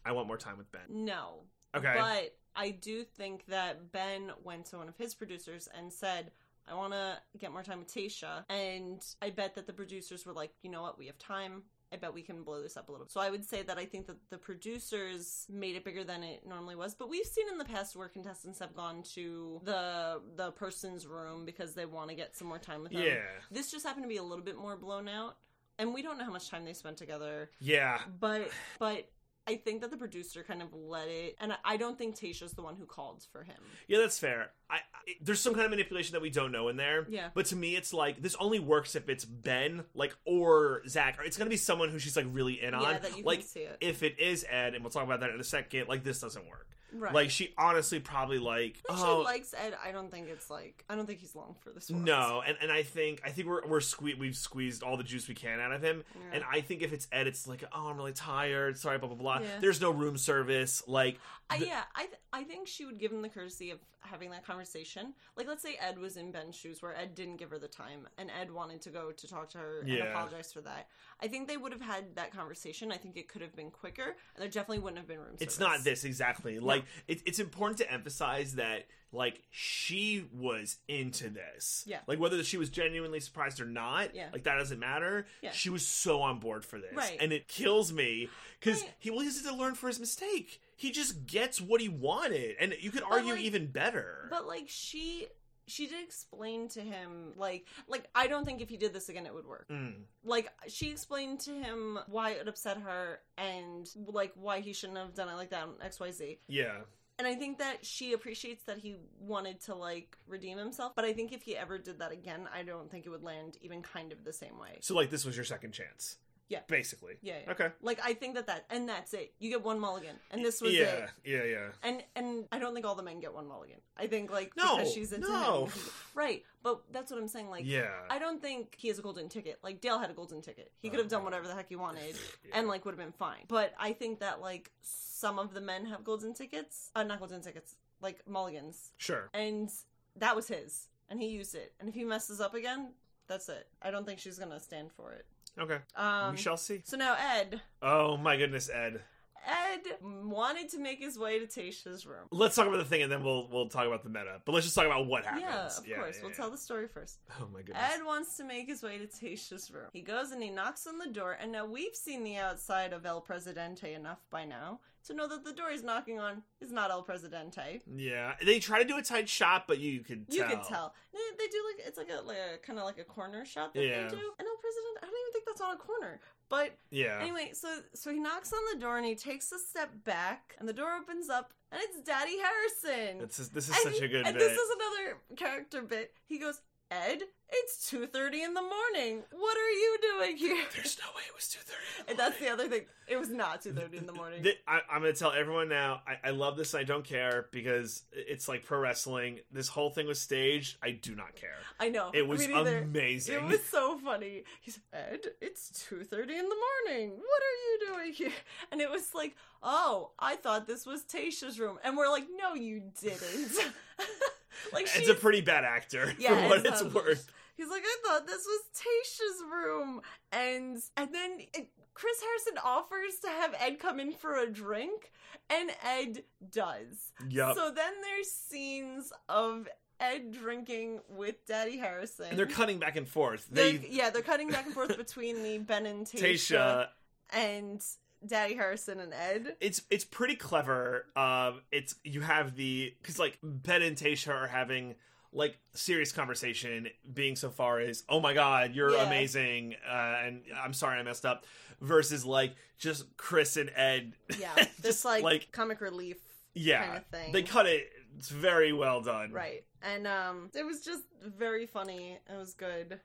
I want more time with Ben. No. Okay. But I do think that Ben went to one of his producers and said, I want to get more time with Tayshia. And I bet that the producers were like, you know what? We have time. I bet we can blow this up a little. So I would say that I think that the producers made it bigger than it normally was. But we've seen in the past where contestants have gone to the the person's room because they want to get some more time with them. yeah. This just happened to be a little bit more blown out. And we don't know how much time they spent together Yeah. but but I think that the producer kind of let it, and I- don't think Tayshia's the one who called for him. Yeah, that's fair. I, I there's some kind of manipulation that we don't know in there. Yeah. But to me, it's like this only works if it's Ben, like, or Zac, or it's gonna be someone who she's like really in on. Yeah, that you like, can see it. if it is Ed, and we'll talk about that in a second, like this doesn't work. Right. Like she honestly probably like oh she likes Ed. I don't think it's like I don't think he's long for this. World. no, and, and I think I think we're we're sque- we've squeezed all the juice we can out of him, Yeah. and I think if it's Ed, it's like oh I'm really tired, sorry, blah blah blah. Yeah. There's no room service, like I, the- yeah, I th- I think she would give him the courtesy of having that conversation. Like, let's say Ed was in Ben's shoes, where Ed didn't give her the time, and Ed wanted to go to talk to her and apologize for that. I think they would have had that conversation. I think it could have been quicker, and there definitely wouldn't have been room. It's service. not this exactly. Like it, it's important to emphasize that like she was into this. Yeah. Like whether she was genuinely surprised or not. Yeah. Like that doesn't matter. Yeah. She was so on board for this, Right. and it kills me because Right. he well, he has to learn for his mistake. He just gets what he wanted, and you could But, argue like- even better. But like she she did explain to him like like I don't think if he did this again it would work. Mm. Like she explained to him why it upset her and like why he shouldn't have done it like that on XYZ. Yeah. And I think that she appreciates that he wanted to like redeem himself, but I think if he ever did that again, I don't think it would land even kind of the same way. So like this was your second chance. Yeah. Basically. Yeah, yeah. Okay. Like I think that that and that's it. You get one mulligan, and this was yeah. it. Yeah. Yeah. And and I don't think all the men get one mulligan. I think like No, because she's into no. him, right? But that's what I'm saying. Like, yeah. I don't think he has a golden ticket. Like Dale had a golden ticket. He could have done whatever the heck he wanted, [laughs] Yeah. and like would have been fine. But I think that like some of the men have golden tickets. Uh, not golden tickets, like mulligans, Sure. and that was his, and he used it. And if he messes up again, that's it. I don't think she's gonna stand for it. Okay. Um, we shall see. so now Ed, Oh my goodness, Ed. Ed wanted to make his way to Tayshia's room. Let's talk about the thing and then we'll we'll talk about the meta. But let's just talk about what happens. Yeah, of course. we'll tell the story first. [laughs] Oh my goodness. Ed wants to make his way to Tayshia's room. He goes and he knocks on the door, and now we've seen the outside of El Presidente enough by now to know that the door he's knocking on is not El Presidente. Yeah, they try to do a tight shot, but you could tell. You can tell. They, they do like it's like a like a kind of like a corner shot that Yeah. they do. And El Presidente, I don't even think that's on a corner. But Yeah. anyway, so so he knocks on the door and he takes a step back, and the door opens up, and it's Daddy Harrison. This is this is And such he- a good and bit. this is another character bit. He goes, Ed, it's two thirty in the morning. What are you doing here? There's no way it was two thirty. And that's the other thing. It was not two thirty in the morning. I, I'm going to tell everyone now. I, I love this. and I don't care because it's like pro wrestling. This whole thing was staged. I do not care. I know. It was amazing. It was so funny. He's Ed, it's two thirty in the morning. What are you doing here? And it was like, oh, I thought this was Tayshia's room, and we're like, no, you didn't. [laughs] like it's she's a pretty bad actor Yeah, for what it's, it's worth. He's like, I thought this was Tayshia's room, and and then it, Chris Harrison offers to have Ed come in for a drink, and Ed does. Yup. So then there's scenes of Ed drinking with Daddy Harrison. and they're cutting back and forth. They're- They yeah, they're cutting back and forth between the Ben and [laughs] Tayshia, Tayshia and Daddy Harrison and Ed. it's it's pretty clever. Um, it's you have the because like Ben and Tayshia are having like serious conversation, being so far as oh my god, you're Yeah. amazing, uh, and I'm sorry I messed up, versus like just Chris and Ed. Yeah, [laughs] Just, this like, comic relief yeah, kind of thing. they cut it. It's very well done. right, and um, it was just very funny. It was good.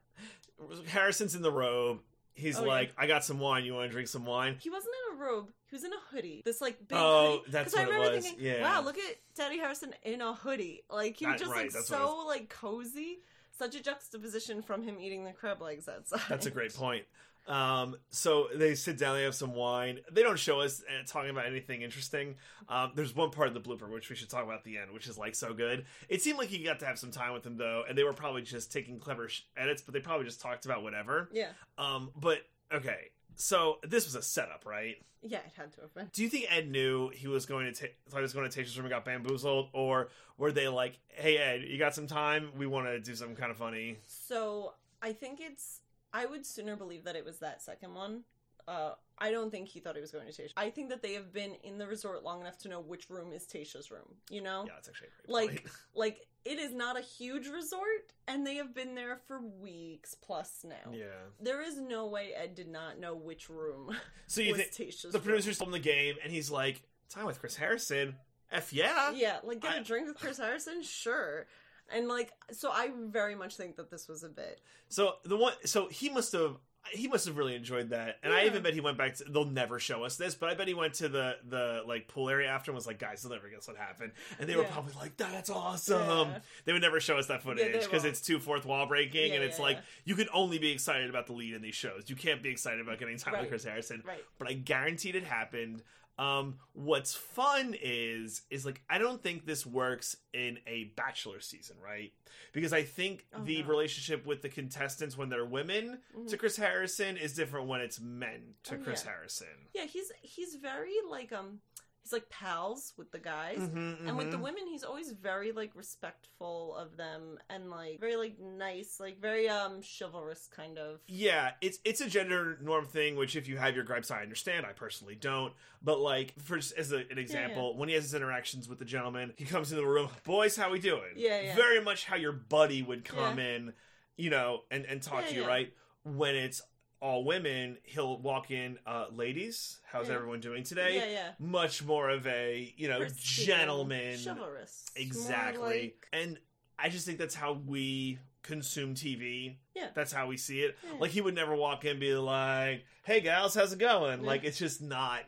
Harrison's in the robe. He's Oh, yeah. like, I got some wine. You want to drink some wine? He wasn't in a robe. He was in a hoodie. This like big Oh, hoodie. that's 'Cause I what it remember was. thinking, Yeah. wow, look at Daddy Harrison in a hoodie. Like he That- just right, looks that's what it so like cozy. Such a juxtaposition from him eating the crab legs outside. That's a great point. Um, so they sit down, they have some wine. They don't show us uh, talking about anything interesting. Um, there's one part of the blooper which we should talk about at the end, which is like so good. It seemed like he got to have some time with him though, and they were probably just taking clever sh- edits, but they probably just talked about whatever. Yeah, Um, but okay, so this was a setup, right? yeah, it had to have been. Do you think Ed knew he was going to ta- thought he was going to take Tayshia's room and got bamboozled, or were they like, "Hey Ed, you got some time? We want to do something kind of funny." So I think it's. I would sooner believe that it was that second one. Uh, I don't think he thought he was going to Tayshia. I think that they have been in the resort long enough to know which room is Tayshia's room. You know, Yeah, that's actually a great like [laughs] like it is not a huge resort, and they have been there for weeks plus now. yeah. There is no way Ed did not know which room [laughs] So you think Tayshia's. the producers him the game, and he's like, "Time with Chris Harrison." F yeah. Yeah, like get a I- drink with Chris Harrison, sure. And like, so I very much think that this was a bit. So the one, so he must have. He must have really enjoyed that, and I even bet he went back to. They'll never show us this, but I bet he went to the the like pool area after and was like, "Guys, they'll never guess what happened," and they were Yeah. probably like, "That's awesome." Yeah. They would never show us that footage because it's too fourth wall breaking, Yeah, and it's yeah, like you can only be excited about the lead in these shows. You can't be excited about getting time with Chris Harrison. Right. but I guaranteed it happened. Um, what's fun is is like I don't think this works in a bachelor season, right? Because I think Oh, the no. relationship with the contestants when they're women Mhm. to Chris Harrison is different when it's men to Oh, Chris yeah. Harrison. Yeah, he's he's very like um, he's like pals with the guys. Mhm, And with the mhm. women, he's always very like respectful of them and like very like nice, like very um chivalrous kind of. Yeah, it's it's a gender norm thing. Which, if you have your gripes, I understand. I personally don't. But like, for just as a, an example, when he has his interactions with the gentleman, he comes into the room. Boys, how we doing? Yeah, yeah. Very much how your buddy would come Yeah. in, you know, and and talk Yeah, to you, yeah. right? When it's all women, he'll walk in. Uh, Ladies, how's Yeah. everyone doing today? Yeah, yeah. Much more of a you know Pristine, gentleman, chivalrous, exactly. like- And I just think that's how we consume TV. Yeah. That's how we see it. Yeah. Like he would never walk in and be like, "Hey gals, how's it going?" Yeah. Like it's just not.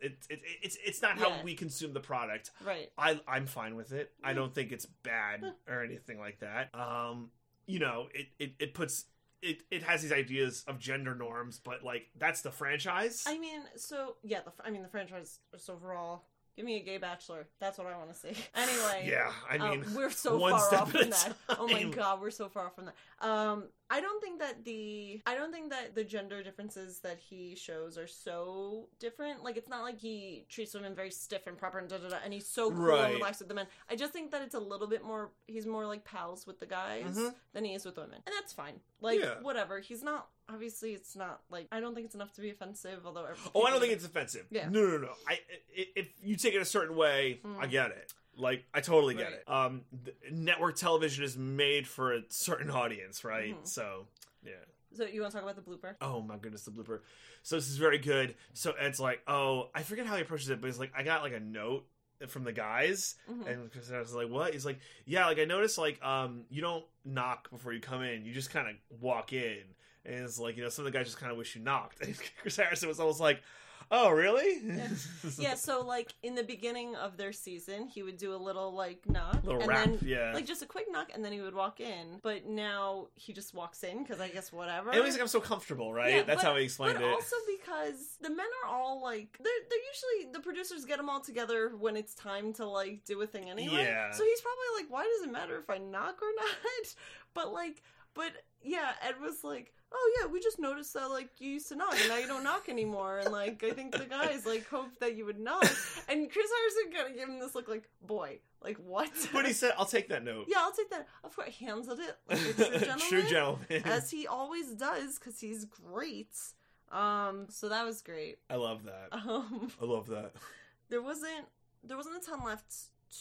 It, it, it's it's not how we consume the product. right. I I'm fine with it. I don't think it's bad or anything like that. Um, you know, it it, it puts it it has these ideas of gender norms, but like that's the franchise. I mean, so yeah, the I mean the franchise is overall. Give me a gay bachelor. That's what I want to see. [laughs] Anyway. yeah, I um, mean, we're so far off from that. Oh my god, we're so far off from that. Um, I don't think that the I don't think that the gender differences that he shows are so different. Like it's not like he treats women very stiff and proper and da da da, and he's so cool Right. and relaxed with the men. I just think that it's a little bit more. He's more like pals with the guys Mhm. than he is with women, and that's fine. Like Yeah. whatever. He's not. Obviously, it's not like I don't think it's enough to be offensive. Although Oh, I don't think it's offensive. Yeah. No, no, no. I i- if you take it a certain way, Mm. I get it. Like I totally get Right. it. Um, network television is made for a certain audience, right? Mhm. So, yeah. So you want to talk about the blooper? Oh my goodness, the blooper. So this is very good. So Ed's like, oh, I forget how he approaches it, but he's like, I got like a note from the guys, Mhm. and Chris Harris is like, what? He's like, yeah, like I noticed, like, um, you don't knock before you come in. You just kind of walk in, and it's like, you know, some of the guys just kind of wish you knocked. [laughs] And Chris Harrison was almost like, oh, really? Yeah. [laughs] yeah, so like in the beginning of their season, he would do a little like knock, little and rap, then yeah. like just a quick knock, and then he would walk in. But now he just walks in because I guess whatever. it was like I'm so comfortable, right? Yeah, That's but- how he explained but it. also because the men are all like they're they're usually the producers get them all together when it's time to like do a thing anyway. Yeah. So he's probably like, why does it matter if I knock or [laughs] not? But like, but yeah, Ed was like. Oh yeah, we just noticed that like you used to knock and now you don't knock anymore, and like I think the guys like hoped that you would knock, and Chris Harrison kind of gave him this look like, boy, like what? but he said, I'll take that note. yeah, I'll take that. Of course, hands at it like a true [laughs] gentleman, True gentleman. as he always does because he's great. Um, so that was great. I love that. Um, I love that. there wasn't there wasn't a ton left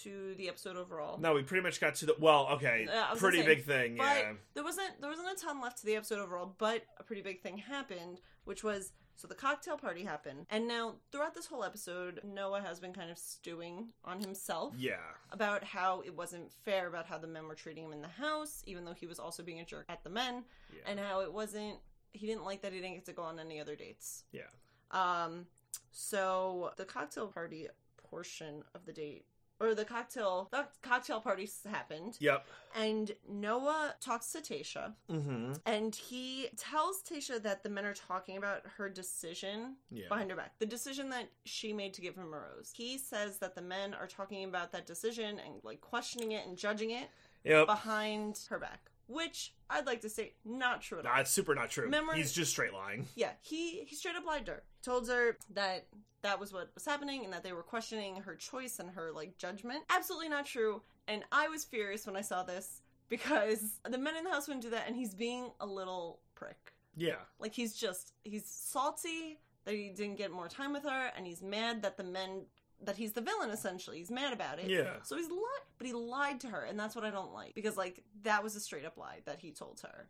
to the episode overall. No, we pretty much got to the well. Okay, was pretty say, big thing. But yeah. there wasn't there wasn't a ton left to the episode overall, but a pretty big thing happened, which was so the cocktail party happened. And now throughout this whole episode, Noah has been kind of stewing on himself Yeah. about how it wasn't fair about how the men were treating him in the house, even though he was also being a jerk at the men, Yeah. and how it wasn't he didn't like that he didn't get to go on any other dates. Yeah. Um so the cocktail party portion of the date or the cocktail the cocktail party happened Yep. and Noah talks to Tayshia, Mm-hmm. and he tells Tayshia that the men are talking about her decision Yeah. behind her back, the decision that she made to give him a rose. He says that the men are talking about that decision and like questioning it and judging it Yep. behind her back, which I'd like to say not true at all. Nah, it's super not true. Remember- He's just straight lying. Yeah, he he straight up lied to her. Told her that that was what was happening and that they were questioning her choice and her like judgment. Absolutely not true. And I was furious when I saw this because the men in the house wouldn't do that and he's being a little prick. Yeah. Like he's just he's salty that he didn't get more time with her and he's mad that the men that he's the villain essentially. He's mad about it. Yeah. So he's lied, but he lied to her, and that's what I don't like because like that was a straight up lie that he told her.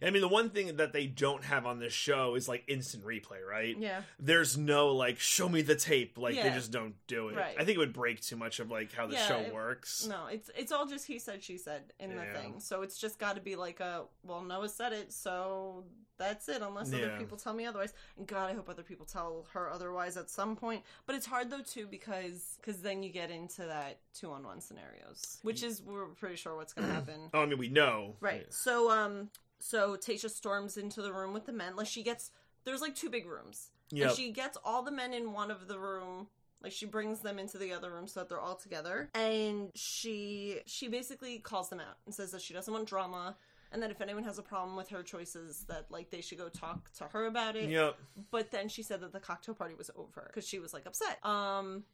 I mean, the one thing that they don't have on this show is like instant replay, right? Yeah, There's no like show me the tape. Like they just don't do it. Right. I think it would break too much of like how the Yeah, show it- works. no, it's it's all just he said she said in Yeah. the thing. So it's just got to be like a well Noah said it, so that's it. Unless other people tell me otherwise, and God, I hope other people tell her otherwise at some point. But it's hard though too because because then you get into that two on one scenarios, which is we're pretty sure what's gonna [clears throat] happen. Oh, I mean, we know. Right. So um so Tayshia storms into the room with the men. Like she gets there's like two big rooms. Yeah, she gets all the men in one of the room. Like she brings them into the other room so that they're all together. And she she basically calls them out and says that she doesn't want drama and that if anyone has a problem with her choices that like they should go talk to her about it. Yep. But then she said that the cocktail party was over cuz she was like upset. Um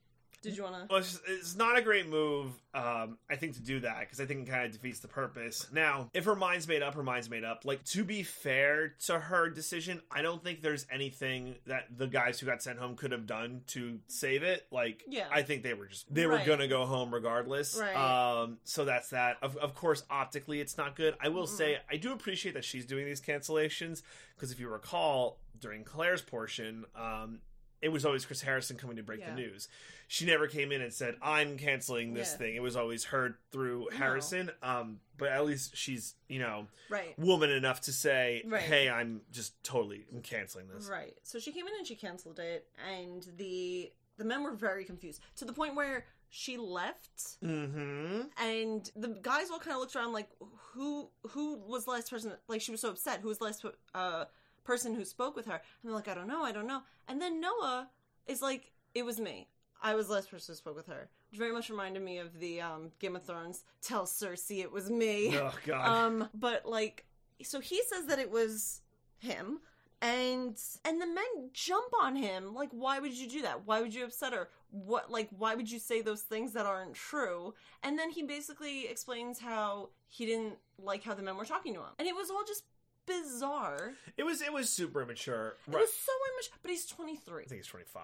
did you want to Well, it's, it's not a great move, um, I think, to do that because I think it kind of defeats the purpose. Now, if her mind's made up, her mind's made up. Like to be fair to her decision, I don't think there's anything that the guys who got sent home could have done to save it. Like, Yeah. I think they were just they were gonna go home regardless. Right. Um, so that's that. Of, of course, optically, it's not good. I will Mm-mm. say I do appreciate that she's doing these cancellations because if you recall during Clare's portion, um, it was always Chris Harrison coming to break Yeah. the news. She never came in and said, "I'm canceling this Yeah. thing." It was always heard through No. Harrison. Um, but at least she's you know Right. woman enough to say, Right. "Hey, I'm just totally I'm canceling this." Right. So she came in and she canceled it, and the the men were very confused to the point where she left, Mm-hmm. and the guys all kind of looked around like, who who was the last person? Like she was so upset. Who was the last uh, person who spoke with her? And they're like, I don't know, I don't know. And then Noah is like, it was me. I was the last person who spoke with her. Which very much reminded me of the um, Game of Thrones. Tell Cersei it was me. Oh God. [laughs] Um, but like, so he says that it was him, and and the men jump on him. Like, why would you do that? Why would you upset her? What like, why would you say those things that aren't true? And then he basically explains how he didn't like how the men were talking to him, and it was all just bizarre. it was it was super immature. It Right. was so immature. But he's twenty three. I think he's 25.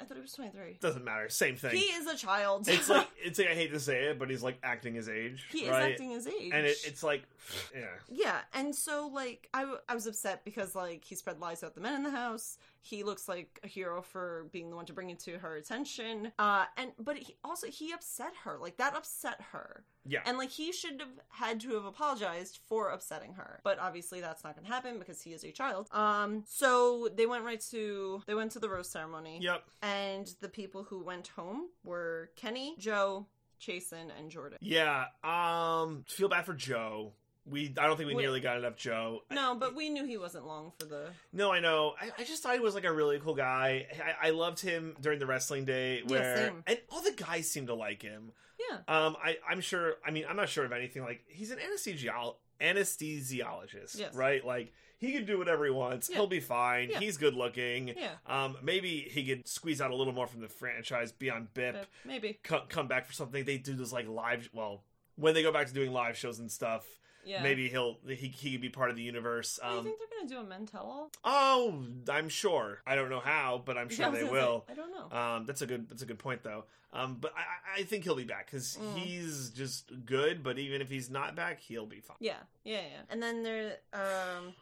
I thought he was twenty three. Doesn't matter. Same thing. He is a child. it's like [laughs] it's like I hate to say it, but he's like acting his age, he right? is acting his age, and it, it's like, yeah, Yeah, and so like I, w- I was upset because like he spread lies about the men in the house. He looks like a hero for being the one to bring it to her attention. Uh, and but he also he upset her. Like that upset her. yeah. And like he should have had to have apologized for upsetting her. But obviously that's not going to happen because he is a child. Um, so they went right to they went to the rose ceremony. yep. And the people who went home were Kenny, Joe, Chasen, and Jordan. Yeah. Um. Feel bad for Joe. We I don't think we Wait. nearly got enough Joe. No, but we knew he wasn't long for the. No, I know. I, I just thought he was like a really cool guy. I, I loved him during the wrestling day Yeah, where same. and all the guys seemed to like him. Yeah. Um, I I'm sure. I mean, I'm not sure of anything. Like he's an anesthesiol anesthesiologist, Yes. right? Like he can do whatever he wants. Yeah. He'll be fine. Yeah. He's good looking. Yeah. Um, maybe he could squeeze out a little more from the franchise, beyond on BIP, Uh, maybe. co- come back for something. They do this like live. Well, when they go back to doing live shows and stuff, Yeah. maybe he'll he he could be part of the universe. Do you Um, think they're gonna do a men tell all? oh, I'm sure. I don't know how, but I'm [laughs] sure I they gonna say, will. I don't know. Um, that's a good that's a good point though. Um, but I, I- I think he'll be back because Mm. he's just good. But even if he's not back, he'll be fine. Yeah, yeah, yeah. And then there, um,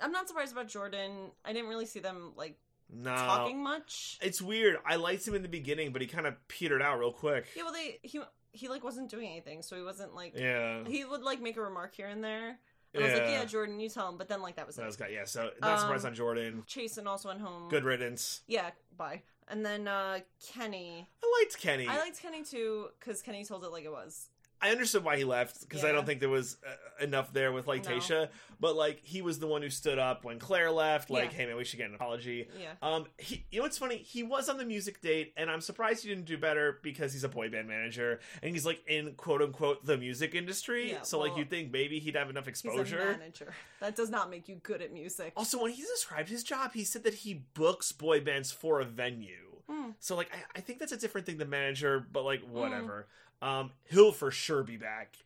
I'm not surprised about Jordan. I didn't really see them like No, talking much. it's weird. I liked him in the beginning, but he kind of petered out real quick. Yeah, well, they he he like wasn't doing anything, so he wasn't like Yeah, he would like make a remark here and there. And I was like, yeah, Jordan, you tell him. But then like that was that it. was got yeah. So not surprised Um, on Jordan. Chasen also went home. Good riddance. Yeah, bye. And then uh Kenny. I liked Kenny. I liked Kenny too because Kenny told it like it was. I understood why he left because I don't think there was uh, enough there with like No. Tayshia, but like he was the one who stood up when Clare left. Like, Yeah. hey man, we should get an apology. Yeah. Um, he, you know what's funny? He was on the music date, and I'm surprised he didn't do better because he's a boy band manager and he's like in quote unquote the music industry. Yeah, so like you'd think maybe he'd have enough exposure. manager. That does not make you good at music. Also, when he described his job, he said that he books boy bands for a venue. Hmm. So like I, I think that's a different thing than manager, but like Mm-hmm. whatever. Um, he'll for sure be back.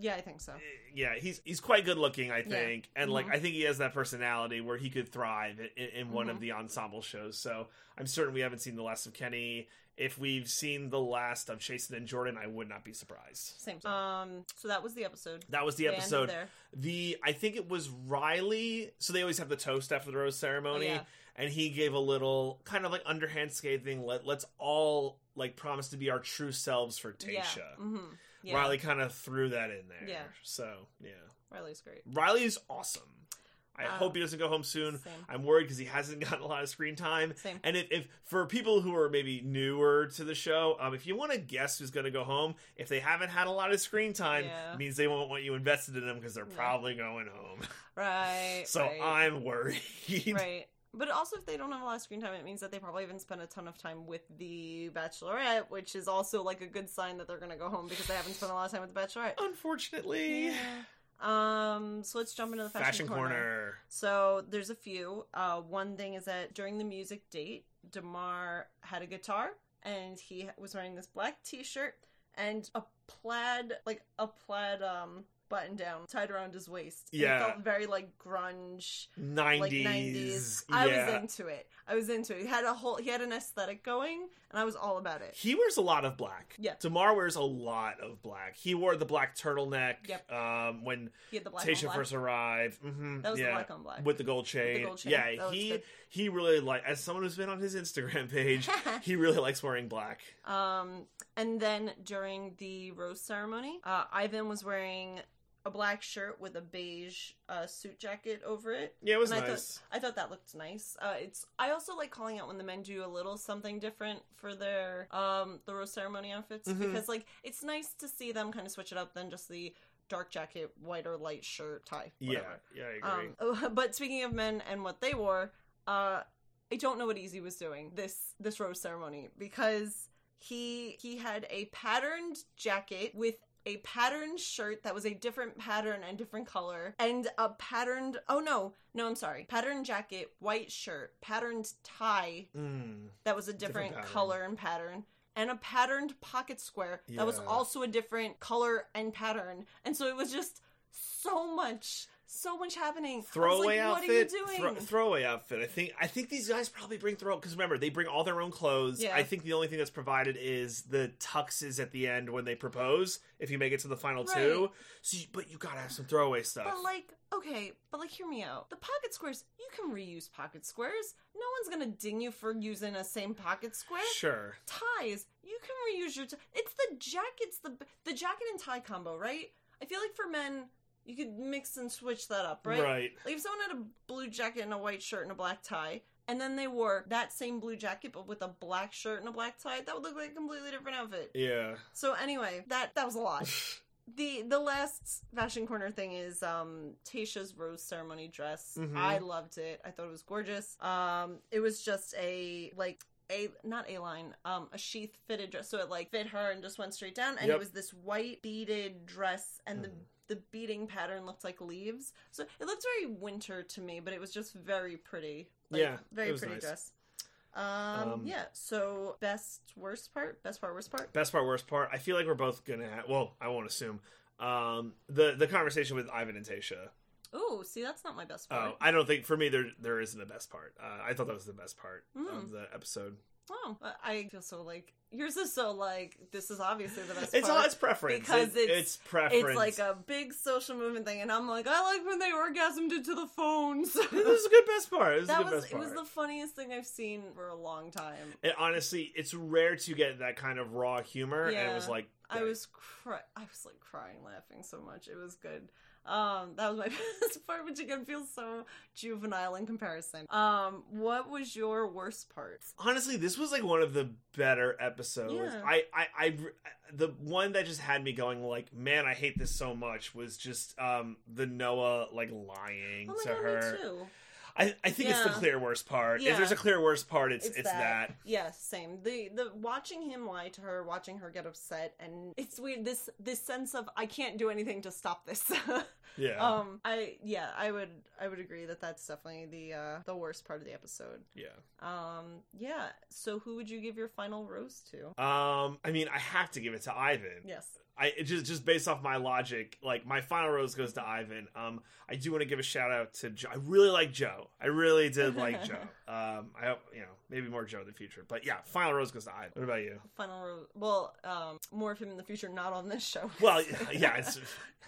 Yeah, I think so. yeah, he's he's quite good looking, I think, and like Mhm. I think he has that personality where he could thrive in, in one of Mhm. the ensemble shows. So I'm certain we haven't seen the last of Kenny. If we've seen the last of Chasen and Jordan, I would not be surprised. Same. Um. So that was the episode. That was the They episode. there. The I think it was Riley. So they always have the toast after the rose ceremony, Oh, yeah. and he gave a little kind of like underhand scathing. Let let's all like promise to be our true selves for Tayshia. Yeah. Mm-hmm. Yeah. Riley kind of threw that in there. Yeah. So yeah. Riley's great. Riley's awesome. I Uh, hope he doesn't go home soon. Same. I'm worried because he hasn't [laughs] gotten a lot of screen time. Same. And if, if for people who are maybe newer to the show, um, if you want to guess who's going to go home, if they haven't had a lot of screen time, Yeah. it means they won't want you invested in them because they're No. probably going home. [laughs] Right. so right, I'm worried. right. But also, if they don't have a lot of screen time, it means that they probably haven't spent a ton of time with the Bachelorette, which is also like a good sign that they're going to go home because they haven't spent a lot of time with the Bachelorette. Unfortunately, Um. So let's jump into the fashion, fashion corner. corner. So there's a few. Uh, one thing is that during the music date, DeMar had a guitar and he was wearing this black T-shirt and a plaid, like a plaid um button down tied around his waist. Yeah. it felt very like grunge, 90s. like 90s. Yeah. I was into it. I was into it. He had a whole, he had an aesthetic going, and I was all about it. He wears a lot of black. Yeah. DeMar wears a lot of black. He wore the black turtleneck Yep. um, when He had the black Tayshia first arrived. Mm-hmm, That was yeah. the black on black. with the gold chain. The gold chain. Yeah, That he he really like as someone who's been on his Instagram [laughs] page, [laughs] he really likes wearing black. Um, and then during the rose ceremony, uh, Ivan was wearing a black shirt with a beige uh, suit jacket over it. Yeah, it was And I nice. thought I thought that looked nice. Uh, it's I also like calling out when the men do a little something different for their um the rose ceremony outfits Mhm. because like it's nice to see them kind of switch it up than just the dark jacket, white or light shirt, tie. yeah, yeah, I agree. Um, [laughs] but speaking of men and what they wore, uh, I don't know what Eazy was doing this this rose ceremony because he he had a patterned jacket with a patterned shirt that was a different pattern and different color and a patterned oh no no i'm sorry patterned jacket white shirt patterned tie Mm. that was a Different different, color and pattern and a patterned pocket square that was also a different color and pattern and so it was just so much so much happening Throwaway like, outfit. what are you doing thro- throwaway outfit. I think. I think these guys probably bring throw because remember they bring all their own clothes. Yeah. I think the only thing that's provided is the tuxes at the end when they propose. If you make it to the final two, so you, but you gotta have some throwaway stuff. but like okay but like hear me out the pocket squares you can reuse pocket squares no one's gonna ding you for using a same pocket square sure. ties you can reuse your t- it's the jackets the the jacket and tie combo right i feel like for men you could mix and switch that up right Right. Like if someone had a blue jacket and a white shirt and a black tie, and then they wore that same blue jacket but with a black shirt and a black tie, that would look like a completely different outfit. Yeah. So anyway, that that was a lot. [laughs] the The last fashion corner thing is um Tayshia's rose ceremony dress. Mhm. I loved it. I thought it was gorgeous. Um, it was just a like a not a line, um, a sheath fitted dress, so it like fit her and just went straight down, and Yep. it was this white beaded dress, and the Mhm. The beading pattern looked like leaves, so it looked very winter to me, but it was just very pretty. Like, Yeah, very pretty nice. dress. Um, Um, yeah. So best worst part, best part worst part. Best part, worst part. I feel like we're both gonna have. Well, I won't assume. Um, the the conversation with Ivan and Tayshia. Oh, see, that's not my best Oh, part. I don't think for me there there isn't a best part. Uh, I thought that was the best part Mm. of the episode. Oh, I feel so like yours is so like this is obviously the best It's part. all it's preference because It- it's- preference. It's like a big social movement thing, and I'm like, I like when they orgasmed into the phones. [laughs] this is a good best part. This is a that good was best it was the funniest thing I've seen for a long time. And honestly, it's rare to get that kind of raw humor, and it was Yeah. like I was cry- I was like crying, laughing so much. It was good. Um, that was my [laughs] best part, which again feels so juvenile in comparison. Um, what was your worst part? honestly this was like one of the better episodes. Yeah. I, I I the one that just had me going like, man, I hate this so much was just um the Noah like lying Oh my to god, her. I I think it's the Yeah. clear worst part. Yeah. If there's a clear worst part, it's It's, it's, that. Yeah, same. The the watching him lie to her, watching her get upset, and it's weird. This this sense of I can't do anything to stop this. [laughs] Yeah. um, I yeah, I would I would agree that that's definitely the uh the worst part of the episode. yeah. Um, yeah. So who would you give your final rose to? Um, I mean, I have to give it to Ivan. Yes. I it just just based off my logic, like my final rose goes to Ivan. Um, I do want to give a shout out to Joe. I really like Joe. I really did like Joe. [laughs] Um, I hope you know maybe more Joe in the future, but yeah, final rose goes to Ivan. What about you? Final rose. Well, um, more of him in the future, not on this show. Well, [laughs] yeah, it's,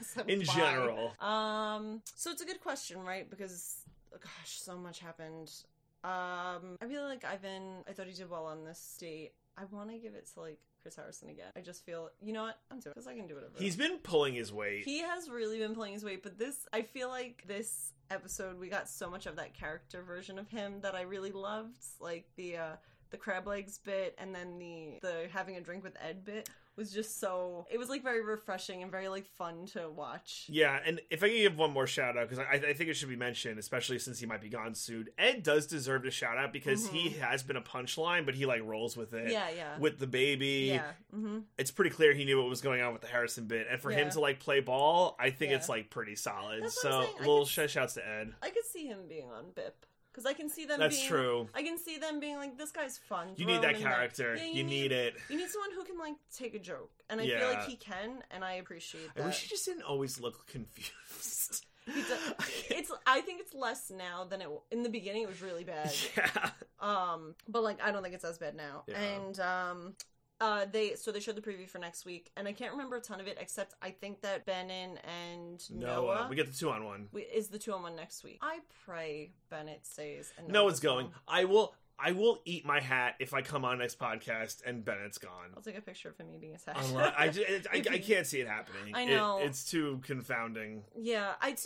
So [laughs] in why? general. Um, so it's a good question, right? Because gosh, so much happened. Um, I really like Ivan. I thought he did well on this date. I want to give it to like Chris Harrison again. I just feel, you know what? I'm doing because I can do whatever. He's been pulling his weight. he has really been playing his weight, but this, I feel like this episode we got so much of that character version of him that I really loved, like the uh the crab legs bit and then the the having a drink with Ed bit was just so it was like very refreshing and very like fun to watch. Yeah, and if I can give one more shout out, because I, I think it should be mentioned, especially since he might be gone soon. Ed does deserve a shout out because he has been a punchline, but he like rolls with it. Mm-hmm. Yeah, yeah. With the baby, yeah. Mm-hmm. it's pretty clear he knew what was going on with the Harrison bit, and for him to like play ball, I think Yeah. it's like pretty solid. That's so little could- sh- shouts to Ed. I could see him being on Bip because I can see them. That's being, true. I can see them being like, "This guy's fun." You need that character. Yeah, you, need, it. You need someone who can like take a joke, and I feel like he can, and I appreciate I wish he just didn't always look confused. [laughs] It's. I think it's less now than it in the beginning. It was really bad. [laughs] yeah. Um, but like I don't think it's as bad now. Yeah. And um, uh, they so they showed the preview for next week, and I can't remember a ton of it except I think that Bennett and Noah. Noah. We get the two on one. we- is the two on one next week. I pray Bennett stays and No Noah's going. I will. I will eat my hat if I come on next podcast and Bennett's gone. I'll take a picture of him eating his hat. I, just, I, If I can't see it happening. I It- know. it's too confounding. yeah, I.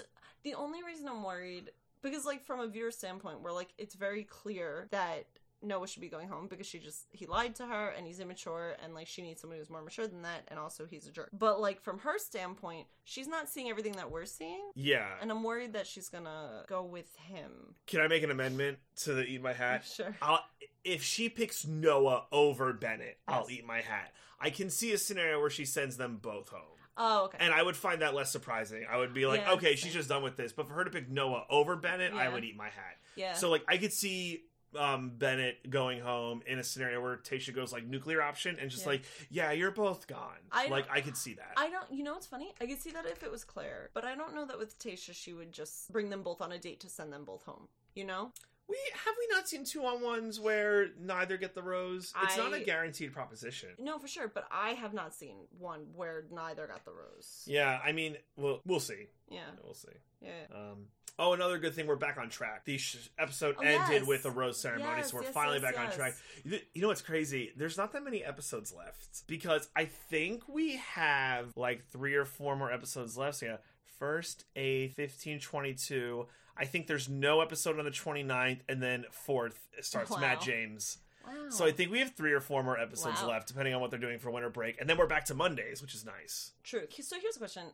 The only reason I'm worried because, like, from a viewer standpoint, where like it's very clear that Noah should be going home because she just he lied to her and he's immature and like she needs someone who's more mature than that and also he's a jerk. But like from her standpoint, she's not seeing everything that we're seeing. Yeah. And I'm worried that she's gonna go with him. Can I make an amendment to the eat my hat? [laughs] Sure. I'll, if she picks Noah over Bennett, I'll eat my hat. I can see a scenario where she sends them both home. Oh, okay. And I would find that less surprising. I would be like, Yeah, okay, she's just done with this. But for her to pick Noah over Bennett, I would eat my hat. yeah. So like I could see um Bennett going home in a scenario where Tayshia goes like nuclear option and just Yeah. like, yeah, you're both gone. I like I could see that. I don't. You know what's funny? I could see that if it was Clare, but I don't know that with Tayshia she would just bring them both on a date to send them both home. You know? we have we not seen two on ones where neither get the rose? It's not a guaranteed proposition. No, for sure. But I have not seen one where neither got the rose. Yeah, I mean, we'll we'll see. Yeah. We'll see. Yeah. Um, oh, another good thing, we're back on track. The sh- episode Oh, ended yes. with a rose ceremony, Yes, so we're yes, finally back on track. You you know what's crazy? There's not that many episodes left because I think we have like three or four more episodes left. So yeah, first, a 15, 22. I think there's no episode on the 29th, and then fourth starts Wow. Matt James. Wow. So I think we have three or four more episodes Wow. left, depending on what they're doing for winter break, and then we're back to Mondays, which is nice. True. So here's a question,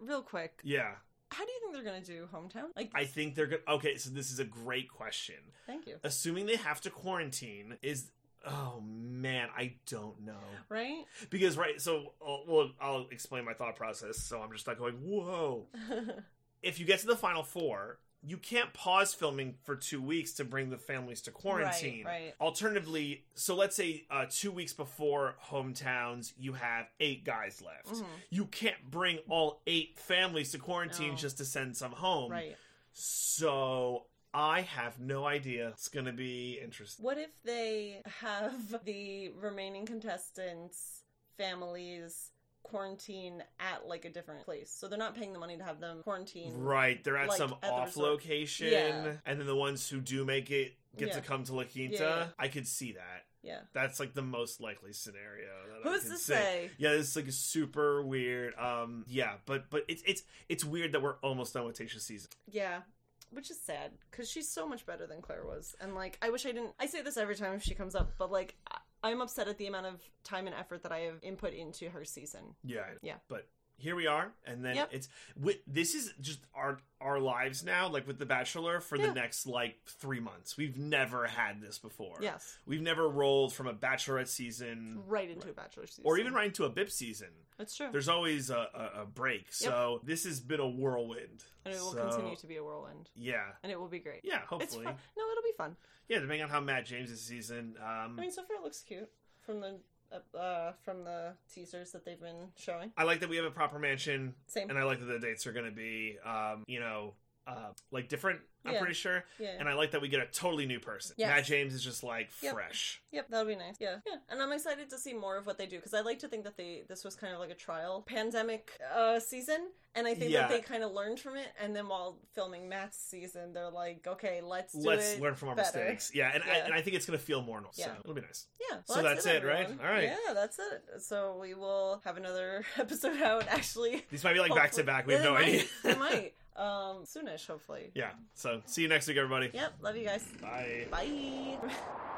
real quick. Yeah, How do you think they're gonna do hometown? Like, I think they're going. to Okay, so this is a great question. thank you. assuming they have to quarantine is oh man i don't know Right? because right so I'll, well i'll explain my thought process so i'm just not going whoa [laughs] if you get to the final four you can't pause filming for two weeks to bring the families to quarantine. Right, right. Alternatively, so let's say uh, two weeks before hometowns, you have eight guys left. Mhm. You can't bring all eight families to quarantine No. just to send some home. Right. So I have no idea. It's going to be interesting. What if they have the remaining contestants' families quarantine at like a different place? So they're not paying the money to have them quarantine. Right, they're at Like, some at off location, Yeah. and then the ones who do make it get Yeah. to come to La Quinta. Yeah. I could see that. Yeah. That's like the most likely scenario. That I Who's to see. say? Yeah, it's like super weird. Um, yeah, but but it's it's it's weird that we're almost done with Tayshia's season. Yeah. Which is sad because she's so much better than Clare was. And like, I wish I didn't. I say this every time she comes up, but like, I- I'm upset at the amount of time and effort that I have input into her season. Yeah, Yeah. But here we are, and then Yep. it's with this is just our our lives now, like with the Bachelor for Yeah. the next like three months. We've never had this before. Yes. we've never rolled from a Bachelorette season Right into a bachelor season. or even right into a BIP season. That's true. There's always a, a, a break, so this has been a whirlwind, and it will So, continue to be a whirlwind. Yeah, And it will be great. yeah. Hopefully. No, it'll be fun. yeah. Depending on how Matt James is season. Um, I mean, so far it looks cute from the uh, uh from the teasers that they've been showing. I like that we have a proper mansion, Same. and I like that the dates are going to be, um, you know, uh, like different. I'm Yeah. pretty sure, yeah. and I like that we get a totally new person. Yes. Matt James is just like Yep. fresh. Yep, that'll be nice. Yeah, yeah, and I'm excited to see more of what they do because I like to think that they this was kind of like a trial pandemic uh, season, and I think Yeah. that they kind of learned from it. And then while filming Matt's season, they're like, okay, let's do Let's learn from our better. mistakes. Yeah, and I, and I think it's going to feel more normal. So Yeah. it'll be nice. Yeah, So that's it, right? All right. Yeah, that's it. So we will have another [laughs] episode out. Actually, These might be like back to back. We have no idea. they might. Um, soonish, hopefully. yeah. So see you next week, everybody. Yep. Love you guys. Bye. Bye. [laughs]